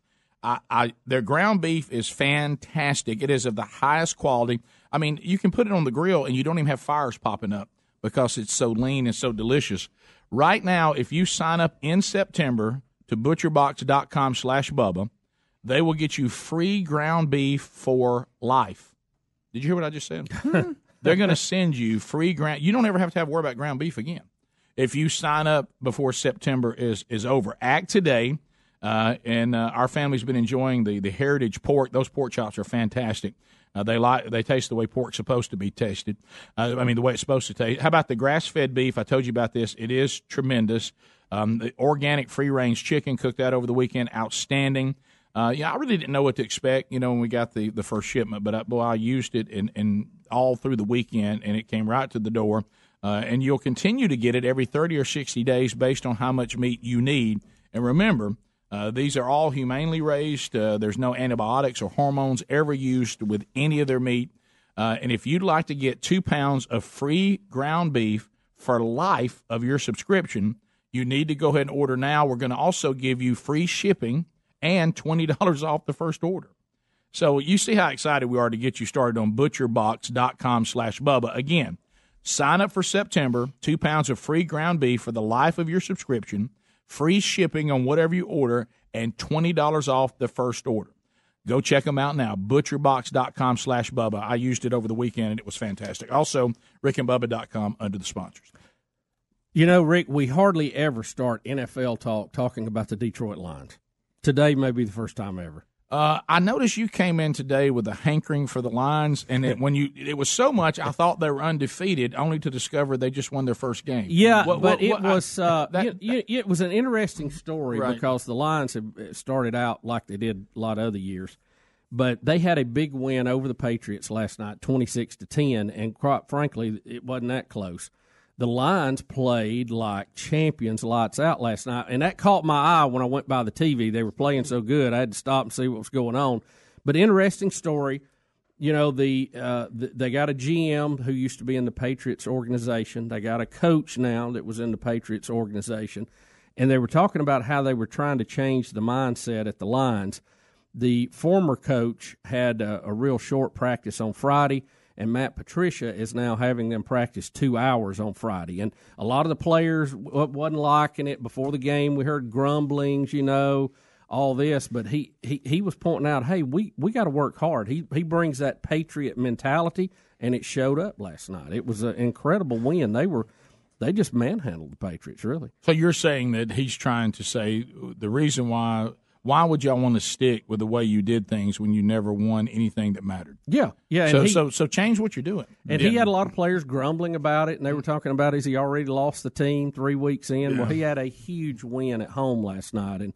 I, I their ground beef is fantastic. It is of the highest quality. I mean, you can put it on the grill and you don't even have fires popping up because it's so lean and so delicious. Right now, if you sign up in September to butcherbox.com slash Bubba, they will get you free ground beef for life. Did you hear what I just said? (laughs) They're going to send you free ground. You don't ever have to have worry about ground beef again if you sign up before September is is over. Act today. Uh, and uh, our family's been enjoying the, the heritage pork. Those pork chops are fantastic. Uh, they like they taste the way pork's supposed to be tasted. Uh, I mean the way it's supposed to taste. How about the grass fed beef? I told you about this. It is tremendous. Um, the organic free range chicken cooked out over the weekend, outstanding. Uh, yeah, I really didn't know what to expect, you know, when we got the, the first shipment, but I, boy, I used it and, and all through the weekend, and it came right to the door. Uh, and you'll continue to get it every 30 or 60 days based on how much meat you need. And remember, uh, these are all humanely raised. Uh, there's no antibiotics or hormones ever used with any of their meat. Uh, and if you'd like to get two pounds of free ground beef for life of your subscription, you need to go ahead and order now. We're going to also give you free shipping and $20 (laughs) off the first order. So you see how excited we are to get you started on butcherbox.com slash Bubba. Again, sign up for September, two pounds of free ground beef for the life of your subscription, free shipping on whatever you order, and $20 off the first order. Go check them out now, butcherbox.com slash Bubba. I used it over the weekend, and it was fantastic. Also, rickandbubba.com under the sponsors. You know, Rick, we hardly ever start NFL talk talking about the Detroit Lions. Today may be the first time ever. Uh, I noticed you came in today with a hankering for the Lions, and it, when you it was so much, I thought they were undefeated, only to discover they just won their first game. Yeah, What- but what- it what- I- was uh, that- you- it was an interesting story Right. because the Lions have uh, started out like they did a lot of other years, but they had a big win over the Patriots last night, twenty six to ten, and quite frankly, it wasn't that close. The Lions played like champions, lights out last night, and that caught my eye when I went by the TV. They were playing so good, I had to stop and see what was going on. But interesting story you know the, uh, the they got a GM who used to be in the Patriots organization. They got a coach now that was in the Patriots organization, and they were talking about how they were trying to change the mindset at the Lions. The former coach had a, a real short practice on Friday, and Matt Patricia is now having them practice two hours on Friday. And a lot of the players wasn't liking it before the game. We heard grumblings, you know, all this, but he, he, he was pointing out, hey, we, we got to work hard. He he brings that patriot mentality, and it showed up last night. It was an incredible win. They were they just manhandled the Patriots, really. So you're saying that he's trying to say the reason why why would y'all want to stick with the way you did things when you never won anything that mattered? Yeah, yeah. So he- so so change what you're doing. And he had a lot of players grumbling about it, and they were talking about is he already lost the team three weeks in? Well, he had a huge win at home last night, and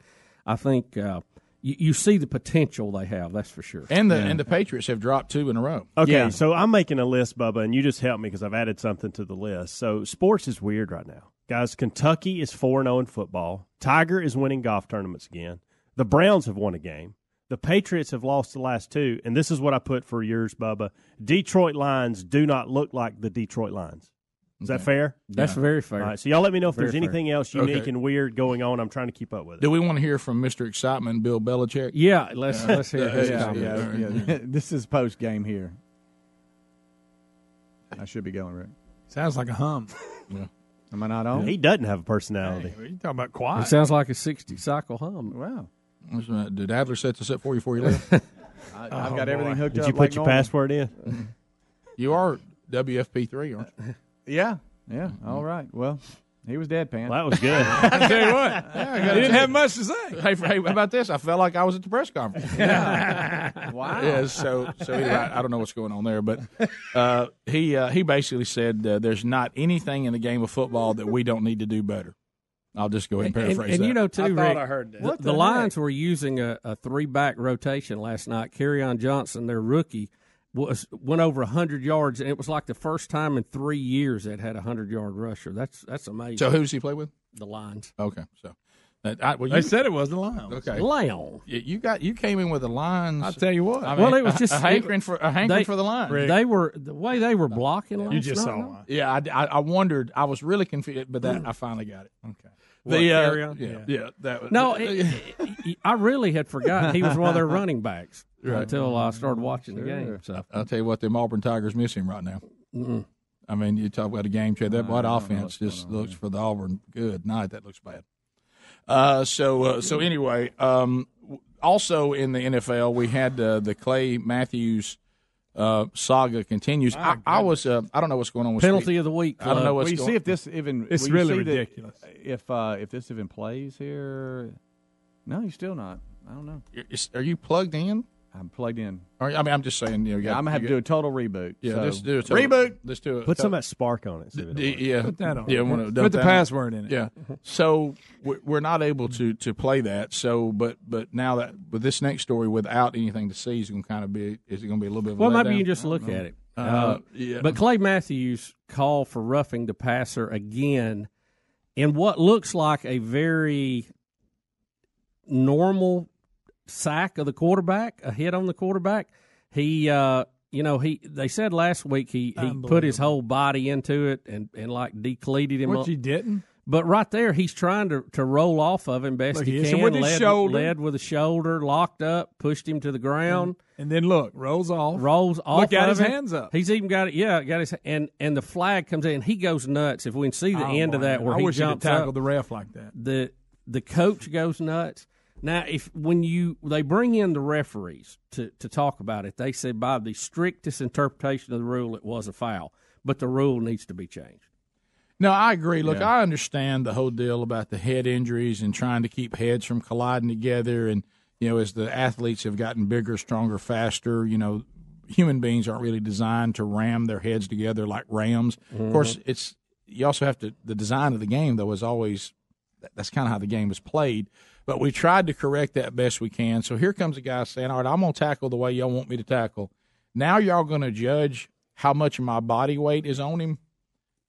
I think uh, you, you see the potential they have. That's for sure. and the and the Patriots have dropped two in a row. Okay, so I'm making a list, Bubba, and you just help me because I've added something to the list. So sports is weird right now, guys. Kentucky is four zero in football. Tiger is winning golf tournaments again. The Browns have won a game. The Patriots have lost the last two, and this is what I put for yours, Bubba. Detroit Lions do not look like the Detroit Lions. Is that fair? That's very fair. All right, so y'all let me know if Very there's fair. anything else unique Okay. and weird going on. I'm trying to keep up with it. Do we want to hear from Mr. Excitement, Bill Belichick? Yeah, let's let's hear his yeah, yeah, yeah. (laughs) this is post game here. I should be going right. Sounds like a hum. (laughs) Am I not on? He doesn't have a personality. Hey, you talking about It quiet? sounds like a sixty cycle hum. Wow. What's that? Did Adler set this up for you before you left? (laughs) I, (laughs) Oh, I've got everything hooked Did up. Did you put like your normal. password in? you are WFP3, aren't you? (laughs) Yeah, yeah. All right. Well, he was deadpan. Well, that was good. I tell you what, he didn't have much to say. Hey, hey, how about this? I felt like I was at the press conference. wow. Yeah, so so anyway, I I don't know what's going on there, but uh, he uh, he basically said uh, there's not anything in the game of football that we don't need to do better. I'll just go ahead and And, paraphrase and that. you know, too, I thought Rick, I heard that. the, the the? Lions were using a, a three back rotation last night. Kerryon Johnson, their rookie, was went over hundred yards, and it was like the first time in three years that had a hundred yard rusher. That's that's amazing. so who's he play with? the Lions. Okay, so I, well, They you, said it was the Lions. okay. Lion. You, you got you came in with the Lions. I'll tell you what. I mean, Well, it was just- (laughs) a, hankering for a hankering they- for the line. Rick. They were the way they were blocking. you just night, saw one. Yeah, I, I, I wondered. I was really confused, but that mm. I finally got it. Okay. What, The uh, Kerryon? yeah, yeah, that was, No, it, (laughs) it- I really had forgotten he was one of their running backs (laughs) Right. until I started watching the game. So I'll tell you what, the Auburn Tigers miss him right now. mm. I mean, you talk about a game changer. That I what offense just on looks for the Auburn good night. That looks bad. Uh, so uh, so anyway, um, also in the NFL, we had uh, the Clay Matthews uh, saga continues. I, I was uh, I don't know what's going on with penalty Steve. of the week. I don't know Club. what's Will you see if this even? It's really see that- ridiculous. if uh, if this even plays here, no, you're still not. I don't know. Is- Are you plugged in? I'm plugged in. Or, I mean, I'm just saying. You know, you Yeah, got- I'm gonna have you to do a total reboot. Yeah, so. let's do a total- reboot. Let's do it. Put some of that spark on it. See if it'll D- yeah, Put that on. Yeah, wanna Put the that password in it. Yeah. So we're we're not able to to play that. So, but but now that with this next story without anything to see is going to kind of be is it going to be a little bit of a Well, maybe letdown? you can just look at it. Uh, Uh, yeah. But Clay Matthews called for roughing the passer again in what looks like a very normal sack of the quarterback, a hit on the quarterback. He, uh, you know, he they said last week he, he put his whole body into it and, and like decleated him. Which up. he didn't. But right there, he's trying to, to roll off of him best Look, he he can. with his led, shoulder. led with a shoulder, locked up, pushed him to the ground And then look, rolls off. rolls off. Look of his it. hands up. He's even got it. Yeah, got his and and the flag comes in. He goes nuts. If we can see the Oh, end of that where I he wish jumps tackled up, the ref like that. the the coach goes nuts. Now, if when you they bring in the referees to to talk about it, they said by the strictest interpretation of the rule, it was a foul, but the rule needs to be changed. No, I agree. Look, Yeah. I understand the whole deal about the head injuries and trying to keep heads from colliding together. And, you know, as the athletes have gotten bigger, stronger, faster, you know, human beings aren't really designed to ram their heads together like rams. Of mm-hmm. course, it's, you also have to, the design of the game, though, is always, that's kind of how the game is played. But we tried to correct that best we can. So here comes a guy saying, all right, I'm going to tackle the way y'all want me to tackle. Now y'all going to judge how much of my body weight is on him.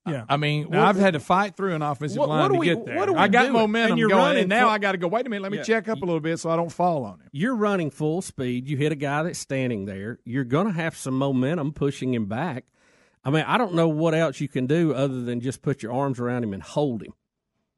Yeah. I mean, what- I've had to fight through an offensive What- line what to we- get there. what do we I got do? momentum And you're going, running and now full- I got to go. Wait a minute, let me Yeah. check up a little bit so I don't fall on him. You're running full speed. You hit a guy that's standing there. You're going to have some momentum pushing him back. I mean, I don't know what else you can do other than just put your arms around him and hold him.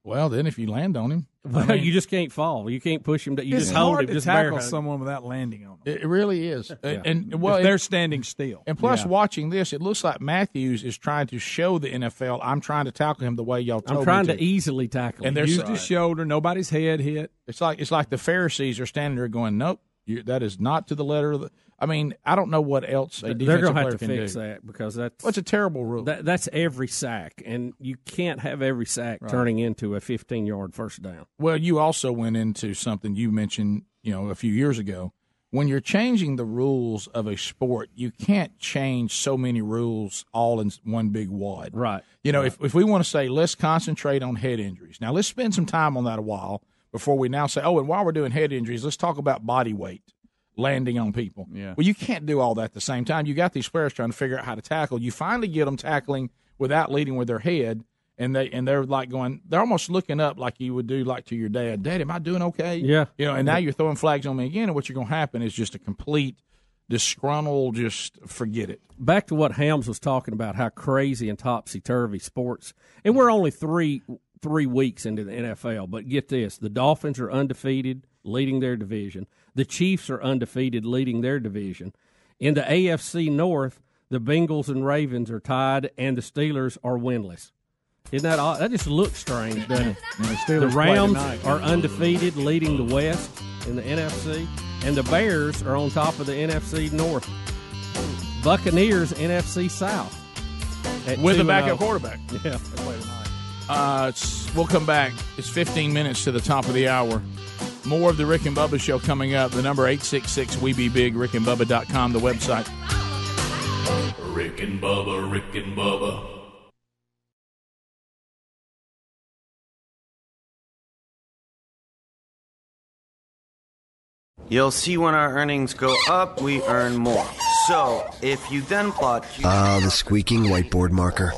Well, then if you land on him, I mean- you just can't fall. You can't push him. To, you it's just hold hard him. to Just tackle someone without landing on them. It really is. Yeah. And well, if they're it- standing still. And plus, Yeah. watching this, it looks like Matthews is trying to show the NFL, I'm trying to tackle him the way y'all told I'm trying me to easily tackle him. And there's Used his shoulder, nobody's head hit. It's like it's like the Pharisees are standing there going, "Nope, you, that is not to the letter of the." I mean, I don't know what else a They're going to player have to can fix do. that because that's What's a terrible rule? that, that's every sack, and you can't have every sack Right. turning into a 15 yard first down. Well, you also went into something you mentioned, you know, a few years ago. When you're changing the rules of a sport, you can't change so many rules all in one big wad. Right. You know, if, if we want to say let's concentrate on head injuries, now let's spend some time on that a while before we now say, oh, and while we're doing head injuries, let's talk about body weight landing on people. Yeah. Well, you can't do all that at the same time. You got these players trying to figure out how to tackle. You finally get them tackling without leading with their head, and they and they're like going, they're almost looking up like you would do like to your dad. Dad, am I doing okay? Yeah. You know, and now you're throwing flags on me again, and what's going to happen is just a complete disgruntled, just forget it. Back to what Hams was talking about, how crazy and topsy turvy sports, and we're only three three weeks into the NFL. But get this: the Dolphins are undefeated, leading their division. The Chiefs are undefeated, leading their division. In the AFC North, the Bengals and Ravens are tied, and the Steelers are winless. Isn't that odd? That just looks strange, doesn't it? the the Rams are undefeated, leading the West in the NFC, and the Bears are on top of the NFC North. Buccaneers NFC South With a 2-0. backup quarterback. Yeah. Uh, it's, we'll come back. It's 15 minutes to the top of the hour. More of the Rick and Bubba show coming up. The number 866 We Be Big, rickandbubba.com, the website. Rick and Bubba, Rick and Bubba. You'll see when our earnings go up, we earn more. So, if you then plot Ah, the squeaking whiteboard marker.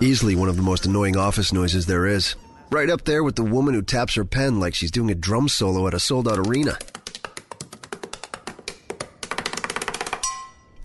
Easily one of the most annoying office noises there is. Right up there with the woman who taps her pen like she's doing a drum solo at a sold out arena.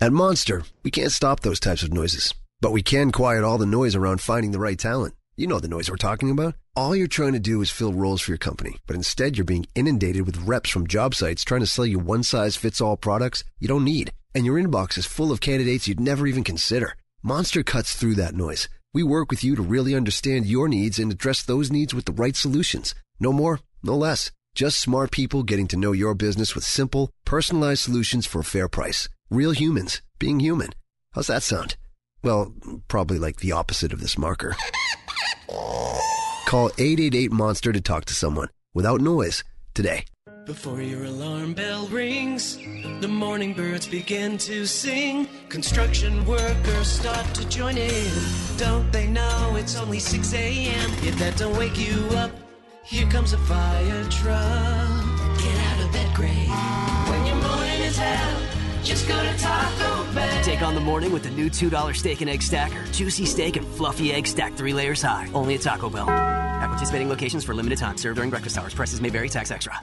At Monster, we can't stop those types of noises, but we can quiet all the noise around finding the right talent. You know the noise we're talking about. All you're trying to do is fill roles for your company, but instead you're being inundated with reps from job sites trying to sell you one size fits all products you don't need. And your inbox is full of candidates you'd never even consider. Monster cuts through that noise. We work with you to really understand your needs and address those needs with the right solutions. No more, no less. Just smart people getting to know your business with simple, personalized solutions for a fair price. Real humans being human. How's that sound? Well, probably like the opposite of this marker. (laughs) Call 888 Monster to talk to someone without noise today. Before your alarm bell rings, the morning birds begin to sing. Construction workers start to join in. Don't they know it's only 6 a.m.? If that don't wake you up, here comes a fire truck. Get out of bed, Gray. When your morning is hell, just go to Taco Bell. Take on the morning with the new $2 steak and egg stacker. Juicy steak and fluffy egg stacked three layers high. Only at Taco Bell. At participating locations for limited time. Served during breakfast hours. Prices may vary. Tax extra.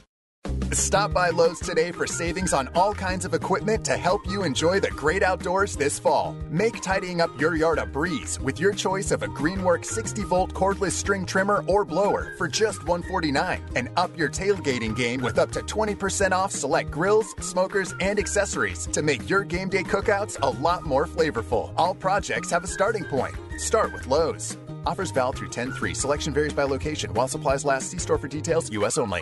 Stop by Lowe's today for savings on all kinds of equipment to help you enjoy the great outdoors this fall. Make tidying up your yard a breeze with your choice of a Greenwork 60 volt cordless string trimmer or blower for just 149 and up your tailgating game with up to 20% off select grills, smokers, and accessories to make your game day cookouts a lot more flavorful. All projects have a starting point. Start with Lowe's. Offers valid through 10 3. Selection varies by location. While supplies last, see store for details, U.S. only.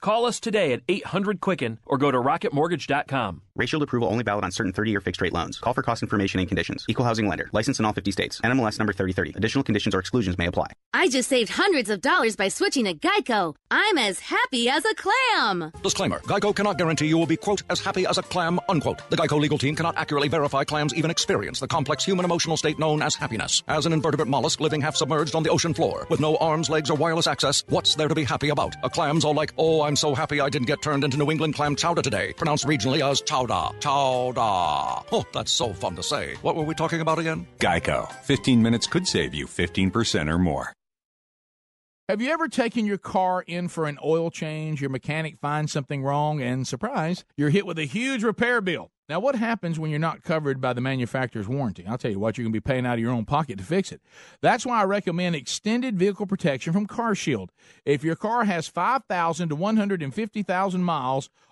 Call us today at 800 Quicken or go to rocketmortgage.com. Rate Shield approval only valid on certain 30-year fixed-rate loans. Call for cost information and conditions. Equal housing lender. License in all 50 states. NMLS number 3030. Additional conditions or exclusions may apply. I just saved hundreds of dollars by switching to Geico. I'm as happy as a clam. Disclaimer Geico cannot guarantee you will be, quote, as happy as a clam, unquote. The Geico legal team cannot accurately verify clams even experience the complex human emotional state known as happiness. As an invertebrate mollusk living half submerged on the ocean floor, with no arms, legs, or wireless access, what's there to be happy about? A clam's all like, oh, I'm so happy I didn't get turned into New England clam chowder today, pronounced regionally as chowder. Chowder. Oh, that's so fun to say. What were we talking about again? Geico. 15 minutes could save you 15% or more. Have you ever taken your car in for an oil change? Your mechanic finds something wrong, and surprise, you're hit with a huge repair bill. Now, what happens when you're not covered by the manufacturer's warranty? I'll tell you what, you're going to be paying out of your own pocket to fix it. That's why I recommend extended vehicle protection from CarShield. If your car has 5,000 to 150,000 miles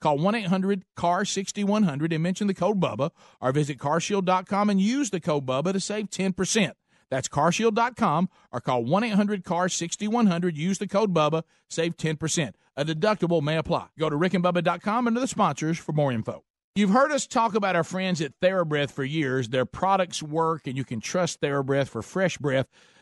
Call 1 800 CAR 6100 and mention the code BUBBA or visit carshield.com and use the code BUBBA to save 10%. That's carshield.com or call 1 800 CAR 6100. Use the code BUBBA, save 10%. A deductible may apply. Go to rickandbubba.com under the sponsors for more info. You've heard us talk about our friends at TheraBreath for years. Their products work, and you can trust TheraBreath for fresh breath.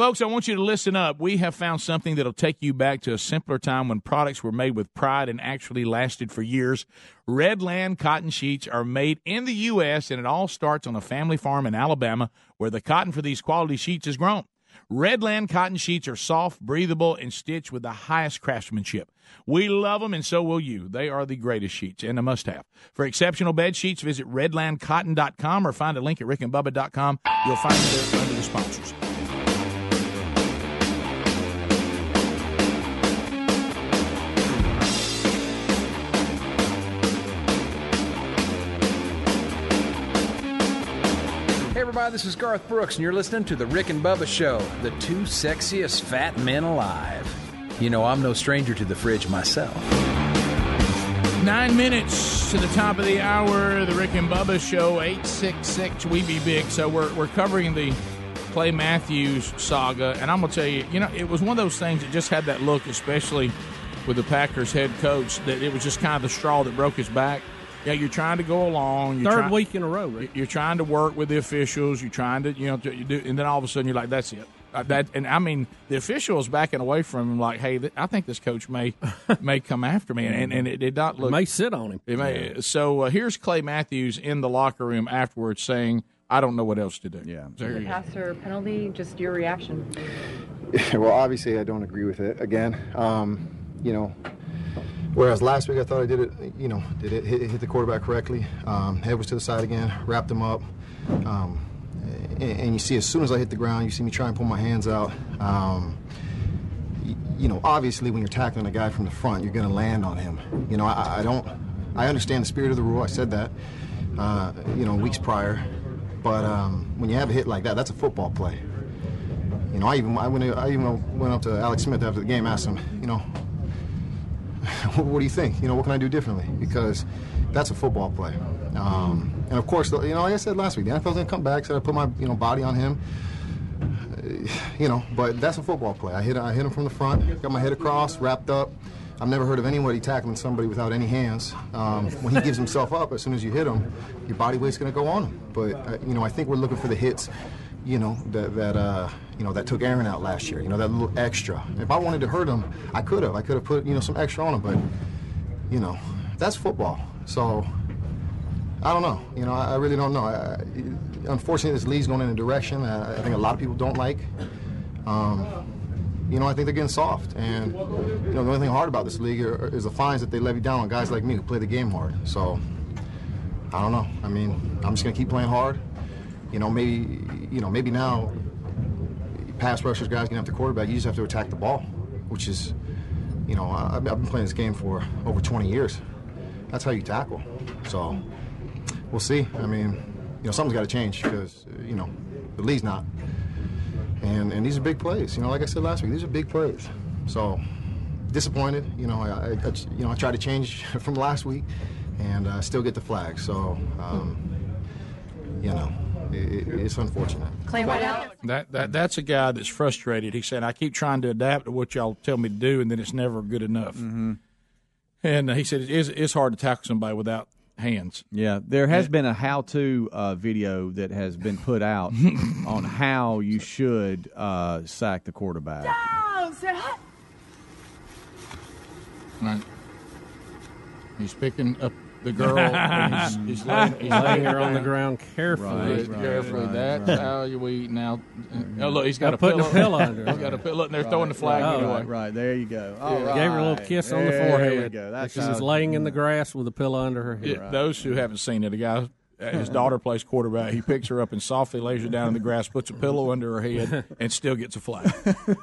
Folks, I want you to listen up. We have found something that'll take you back to a simpler time when products were made with pride and actually lasted for years. Redland cotton sheets are made in the U.S., and it all starts on a family farm in Alabama where the cotton for these quality sheets is grown. Redland cotton sheets are soft, breathable, and stitched with the highest craftsmanship. We love them, and so will you. They are the greatest sheets and a must have. For exceptional bed sheets, visit redlandcotton.com or find a link at rickandbubba.com. You'll find it under the sponsors. Everybody, this is Garth Brooks, and you're listening to The Rick and Bubba Show, the two sexiest fat men alive. You know, I'm no stranger to the fridge myself. Nine minutes to the top of the hour, the Rick and Bubba Show, 866 We Be Big. So we're, we're covering the Clay Matthews saga. And I'm going to tell you, you know, it was one of those things that just had that look, especially with the Packers head coach, that it was just kind of the straw that broke his back. Yeah, you're trying to go along. You're Third try- week in a row, Rick. You're trying to work with the officials. You're trying to, you know, to, you do, and then all of a sudden you're like, "That's it." Uh, that and I mean, the officials backing away from him, like, "Hey, th- I think this coach may (laughs) may come after me," and and it did not look. may sit on him. It may, So uh, here's Clay Matthews in the locker room afterwards saying, "I don't know what else to do." Yeah, so here The you pass or penalty, just your reaction. (laughs) well, obviously, I don't agree with it. Again, um, you know, whereas last week I thought I did it, you know, did it hit, hit the quarterback correctly. Um, head was to the side again, wrapped him up. Um, and, and you see, as soon as I hit the ground, you see me try and pull my hands out. Um, y- you know, obviously, when you're tackling a guy from the front, you're going to land on him. You know, I, I don't, I understand the spirit of the rule. I said that, uh, you know, weeks prior. But um, when you have a hit like that, that's a football play. You know, I even I went I even went up to Alex Smith after the game, asked him, you know, (laughs) what do you think? You know, what can I do differently? Because that's a football play. Um, and of course, you know, like I said last week, the NFL's gonna come back, Said I put my you know body on him. (sighs) You know, but that's a football play. I hit I hit him from the front, got my head across, wrapped up. I've never heard of anybody tackling somebody without any hands. Um, when he gives himself up, as soon as you hit him, your body weight's going to go on him. But uh, you know, I think we're looking for the hits, you know, that that uh, you know that took Aaron out last year. You know, that little extra. If I wanted to hurt him, I could have. I could have put you know some extra on him. But you know, that's football. So I don't know. You know, I, I really don't know. I, I- unfortunately, this league's going in a direction that I think a lot of people don't like. Um, you know, I think they're getting soft. And, you know, the only thing hard about this league are, is the fines that they levy down on guys like me who play the game hard. So, I don't know. I mean, I'm just going to keep playing hard. You know, maybe, you know, maybe now pass rushers, guys getting after quarterback, you just have to attack the ball, which is, you know, I, I've been playing this game for over 20 years. That's how you tackle. So, we'll see. I mean, you know, something's got to change because, you know, the league's not and and these are big plays. You know, like I said last week, these are big plays. So disappointed. You know, I, I, I you know I tried to change (laughs) from last week, and uh, still get the flag. So um, you know, it, it, it's unfortunate. Clay Whiteout. That, that that's a guy that's frustrated. He said, "I keep trying to adapt to what y'all tell me to do, and then it's never good enough." Mm-hmm. And uh, he said, it is, "It's hard to tackle somebody without hands." Yeah, there has been a how-to uh, video that has been put out (laughs) on how you should uh, sack the quarterback. Say hi. Right. He's picking up the girl. (laughs) and he's, he's laying, he's laying her on the ground carefully. Right, carefully. That's how you we now. Oh, look, he's got Now a putting pillow. a pillow under (laughs) He's her. got a pillow. Look, they're throwing the flag Oh, anyway. Right, right, there you go. Yeah. All Gave her a little right. kiss on the There forehead. we go. That's because she's how- laying in the grass with a pillow under her head. Yeah, Those who haven't seen it, a guy, uh, his daughter plays quarterback. He picks her up and softly lays her down in the grass, puts a pillow under her head, (laughs) and still gets a flag.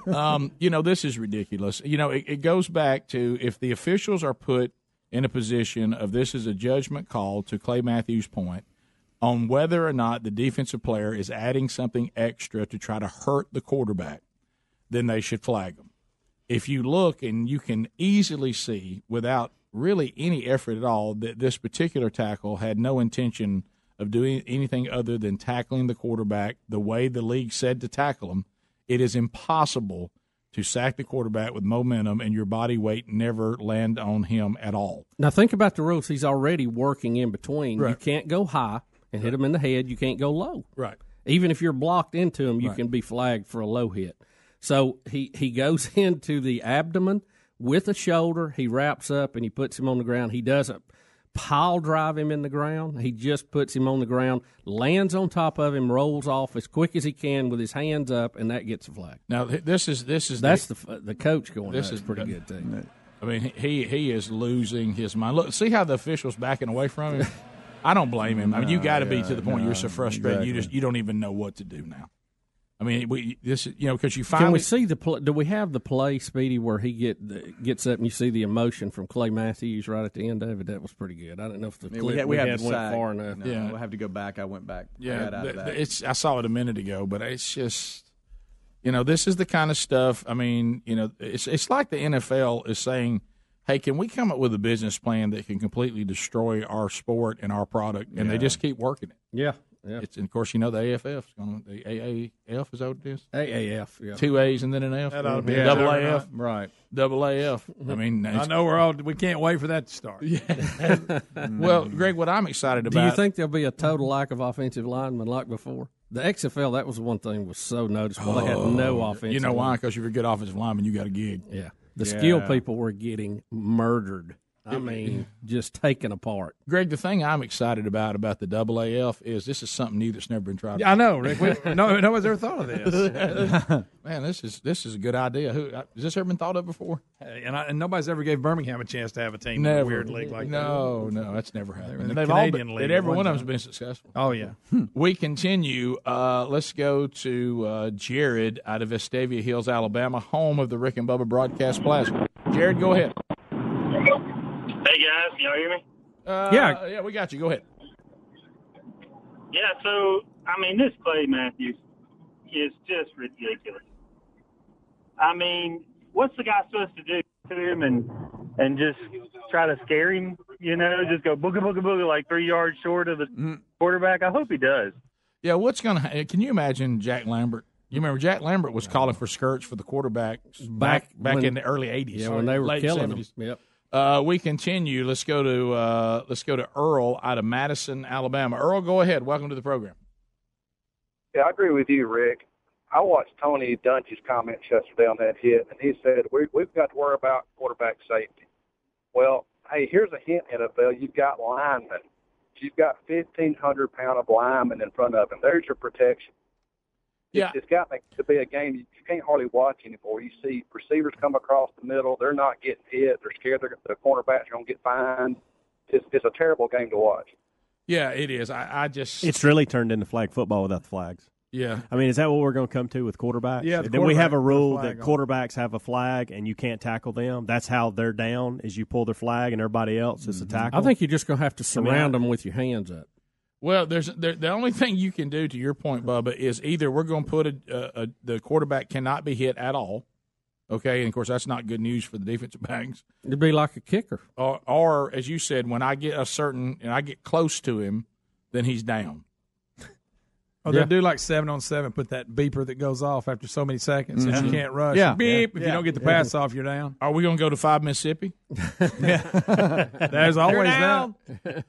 Um, you know, this is ridiculous. You know, it, it goes back to if the officials are put in a position of this is a judgment call, to Clay Matthews' point, on whether or not the defensive player is adding something extra to try to hurt the quarterback, then they should flag them if you look and you can easily see without really any effort at all that this particular tackle had no intention of doing anything other than tackling the quarterback the way the league said to tackle him, it is impossible to sack the quarterback with momentum and your body weight never land on him at all. Now think about the rules. He's already working in between. You can't go high and hit him in the head. You can't go low. Right. Even if you're blocked into him, you Right. can be flagged for a low hit. So he, he goes (laughs) into the abdomen with a shoulder. He wraps up and he puts him on the ground. He doesn't pile drive him in the ground. He just puts him on the ground, lands on top of him, rolls off as quick as he can with his hands up, and that gets a flag. Now this is this is That's the the coach going. This This is- is pretty good too. I mean, he he is losing his mind. Look, see how the officials backing away from him. (laughs) I don't blame him. I mean, you got to be to the point no, you're so frustrated you just you don't even know what to do now. I mean, we this you know because you finally Can we see the pl- do we have the play, Speedy, where he get the, gets up and you see the emotion from Clay Matthews right at the end of it? That was pretty good. I don't know if the Yeah, clip we had, we had, the went sack. far enough. No, Yeah. we'll have to go back. I went back. I yeah, got out of that. it's I saw it a minute ago, but it's just you know this is the kind of stuff. I mean, you know, it's it's like the NFL is saying. Hey, can we come up with a business plan that can completely destroy our sport and our product? And they just keep working it. Yeah, yeah. It's, and of course, you know the AFF, going the AAF is that what it is? AAF, yeah. Two A's and then an F. That ought to be a double juggernaut. AF, right? Double AF. I (laughs) mean, I know we're all. We can't wait for that to start. Yeah. (laughs) Mm. well, Greg, what I'm excited about. Do you think there'll be a total lack of offensive linemen like before? The XFL, that was one thing was so noticeable. they had no oh, offensive. Oh, You know why? line. Because you're a good offensive lineman, you got a gig. Yeah, the Yeah. skill people were getting murdered. I mean, just taken apart. Greg, the thing I'm excited about about the double AF is this is something new that's never been tried. Yeah, I know, Rick. We, no, (laughs) nobody's ever thought of this. (laughs) Man, this is this is a good idea. Who uh, has this ever been thought of before? Hey, and, I, and nobody's ever gave Birmingham a chance to have a team in a weird league like that. no, no, that's never happened. in the They've all Canadian been, league and at every one one of them's time. been successful. Oh yeah. We continue. Uh, let's go to uh, Jared out of Vestavia Hills, Alabama, home of the Rick and Bubba Broadcast Plaza. Jared, go ahead. Hey guys, can y'all hear me? Uh, Yeah. yeah, we got you. Go ahead. Yeah, so I mean, this Clay Matthews is just ridiculous. I mean, what's the guy supposed to do to him and and just try to scare him? You know, just go booga booga booga like three yards short of the Mm-hmm. quarterback. I hope he does. Yeah, what's going to Can you imagine Jack Lambert? You remember Jack Lambert was calling for skirts for the quarterback back back when- in the early '80s. Yeah, when they were late killing 70s. them. Yep. Uh, we continue. Let's go to uh, let's go to Earl out of Madison, Alabama. Earl, go ahead. Welcome to the program. Yeah, I agree with you, Rick. I watched Tony Dungy's comments yesterday on that hit, and he said we, we've got to worry about quarterback safety. Well, hey, here's a hint, NFL. You've got linemen. You've got 1,500 pound of linemen in front of him. There's your protection. Yeah. It's got to be a game you you can't hardly watch anymore. You see receivers come across the middle. They're not getting hit. They're scared they're, the cornerbacks are going to get fined. It's, it's a terrible game to watch. Yeah, it is. I, I just It's really turned into flag football without the flags. Yeah. I mean, is that what we're going to come to with quarterbacks? Yeah, the Then we have a rule that flag on. quarterbacks have a flag and you can't tackle them. That's how they're down. Is you pull their flag and everybody else is a mm-hmm. tackle. I think you're just going to have to I mean, surround them with your hands up. Well, there's there, the only thing you can do to your point, Bubba, is either we're going to put a, a, a the quarterback cannot be hit at all. Okay, and of course that's not good news for the defensive backs. It'd be like a kicker. Or, or as you said, when I get a certain and I get close to him, then he's down. (laughs) Oh, they do like seven on seven. Put that beeper that goes off after so many seconds that you mm-hmm. can't rush. Yeah. beep. If you don't get the Yeah. pass off, you're down. Are we going to go to five Mississippi? (laughs) yeah. There's always down. that.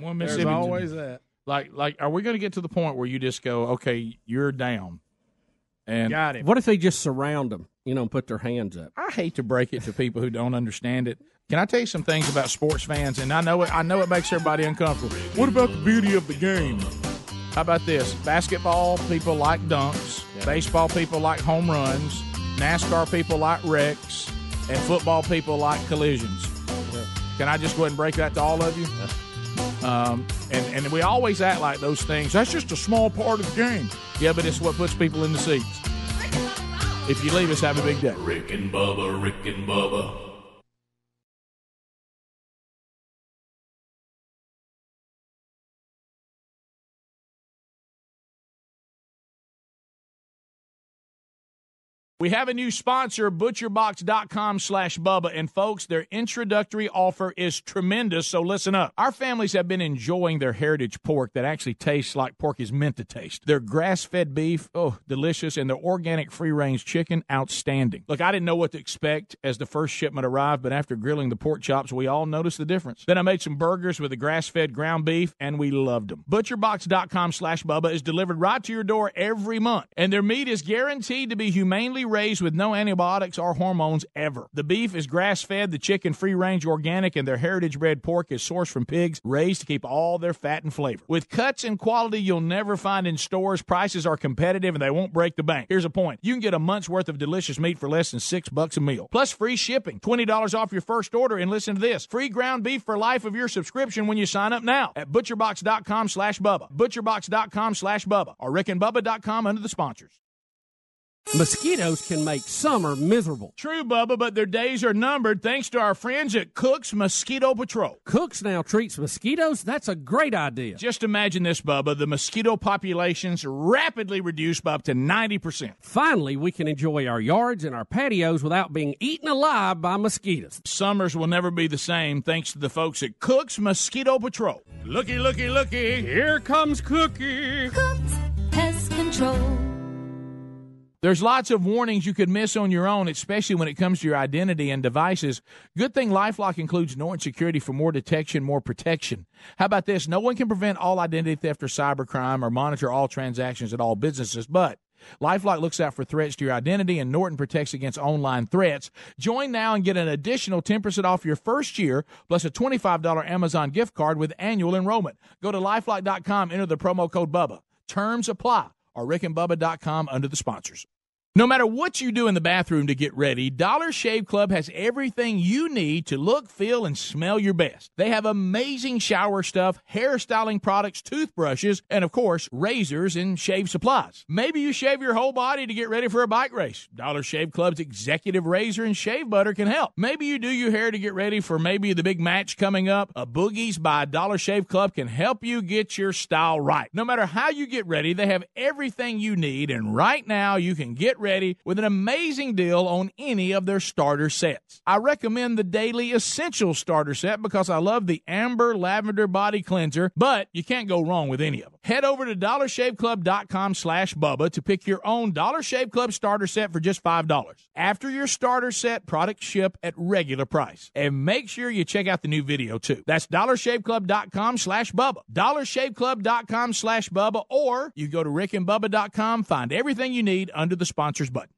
One Mississippi. There's always that. Like, like, are we going to get to the point where you just go, okay, you're down, and got him. What if they just surround them? You know, and put their hands up. I hate to break it to people who don't understand it. Can I tell you some things about sports fans? And I know it. I know it makes everybody uncomfortable. What about the beauty of the game? How about this? Basketball people like dunks. Baseball people like home runs. NASCAR people like wrecks. And football people like collisions. Can I just go ahead and break that to all of you? Um, and, and we always act like those things. That's just a small part of the game. Yeah, but it's what puts people in the seats. If you leave us, have a big day. Rick and Bubba, Rick and Bubba. We have a new sponsor, butcherbox.com slash Bubba. And folks, their introductory offer is tremendous, so listen up. Our families have been enjoying their heritage pork that actually tastes like pork is meant to taste. Their grass fed beef, oh, delicious, and their organic free range chicken, outstanding. Look, I didn't know what to expect as the first shipment arrived, but after grilling the pork chops, we all noticed the difference. Then I made some burgers with the grass fed ground beef, and we loved them. Butcherbox.com slash Bubba is delivered right to your door every month, and their meat is guaranteed to be humanely raised with no antibiotics or hormones ever. The beef is grass fed, the chicken free range organic, and their heritage bred pork is sourced from pigs raised to keep all their fat and flavor. With cuts and quality you'll never find in stores, prices are competitive and they won't break the bank. Here's a point you can get a month's worth of delicious meat for less than six bucks a meal, plus free shipping, $20 off your first order, and listen to this free ground beef for life of your subscription when you sign up now at butcherbox.com slash Bubba, butcherbox.com slash Bubba, or rickandbubba.com under the sponsors. Mosquitoes can make summer miserable. True, Bubba, but their days are numbered thanks to our friends at Cook's Mosquito Patrol. Cooks now treats mosquitoes. That's a great idea. Just imagine this, Bubba. The mosquito populations rapidly reduced by up to 90%. Finally, we can enjoy our yards and our patios without being eaten alive by mosquitoes. Summers will never be the same thanks to the folks at Cook's Mosquito Patrol. Looky, looky, looky. Here comes Cookie. Cook's Pest control. There's lots of warnings you could miss on your own, especially when it comes to your identity and devices. Good thing Lifelock includes Norton Security for more detection, more protection. How about this? No one can prevent all identity theft or cybercrime or monitor all transactions at all businesses, but Lifelock looks out for threats to your identity, and Norton protects against online threats. Join now and get an additional 10% off your first year, plus a $25 Amazon gift card with annual enrollment. Go to lifelock.com, enter the promo code BUBBA. Terms apply, or rickandbubba.com under the sponsors. No matter what you do in the bathroom to get ready, Dollar Shave Club has everything you need to look, feel, and smell your best. They have amazing shower stuff, hairstyling products, toothbrushes, and of course, razors and shave supplies. Maybe you shave your whole body to get ready for a bike race. Dollar Shave Club's executive razor and shave butter can help. Maybe you do your hair to get ready for maybe the big match coming up. A Boogies by Dollar Shave Club can help you get your style right. No matter how you get ready, they have everything you need, and right now you can get ready with an amazing deal on any of their starter sets. I recommend the Daily Essential Starter Set because I love the Amber Lavender Body Cleanser, but you can't go wrong with any of them. Head over to dollarshaveclub.com slash Bubba to pick your own Dollar Shave Club starter set for just $5. After your starter set, products ship at regular price. And make sure you check out the new video too. That's dollarshaveclub.com slash Bubba. dollarshaveclub.com slash Bubba, or you go to rickandbubba.com, find everything you need under the sponsors button.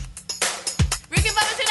que parece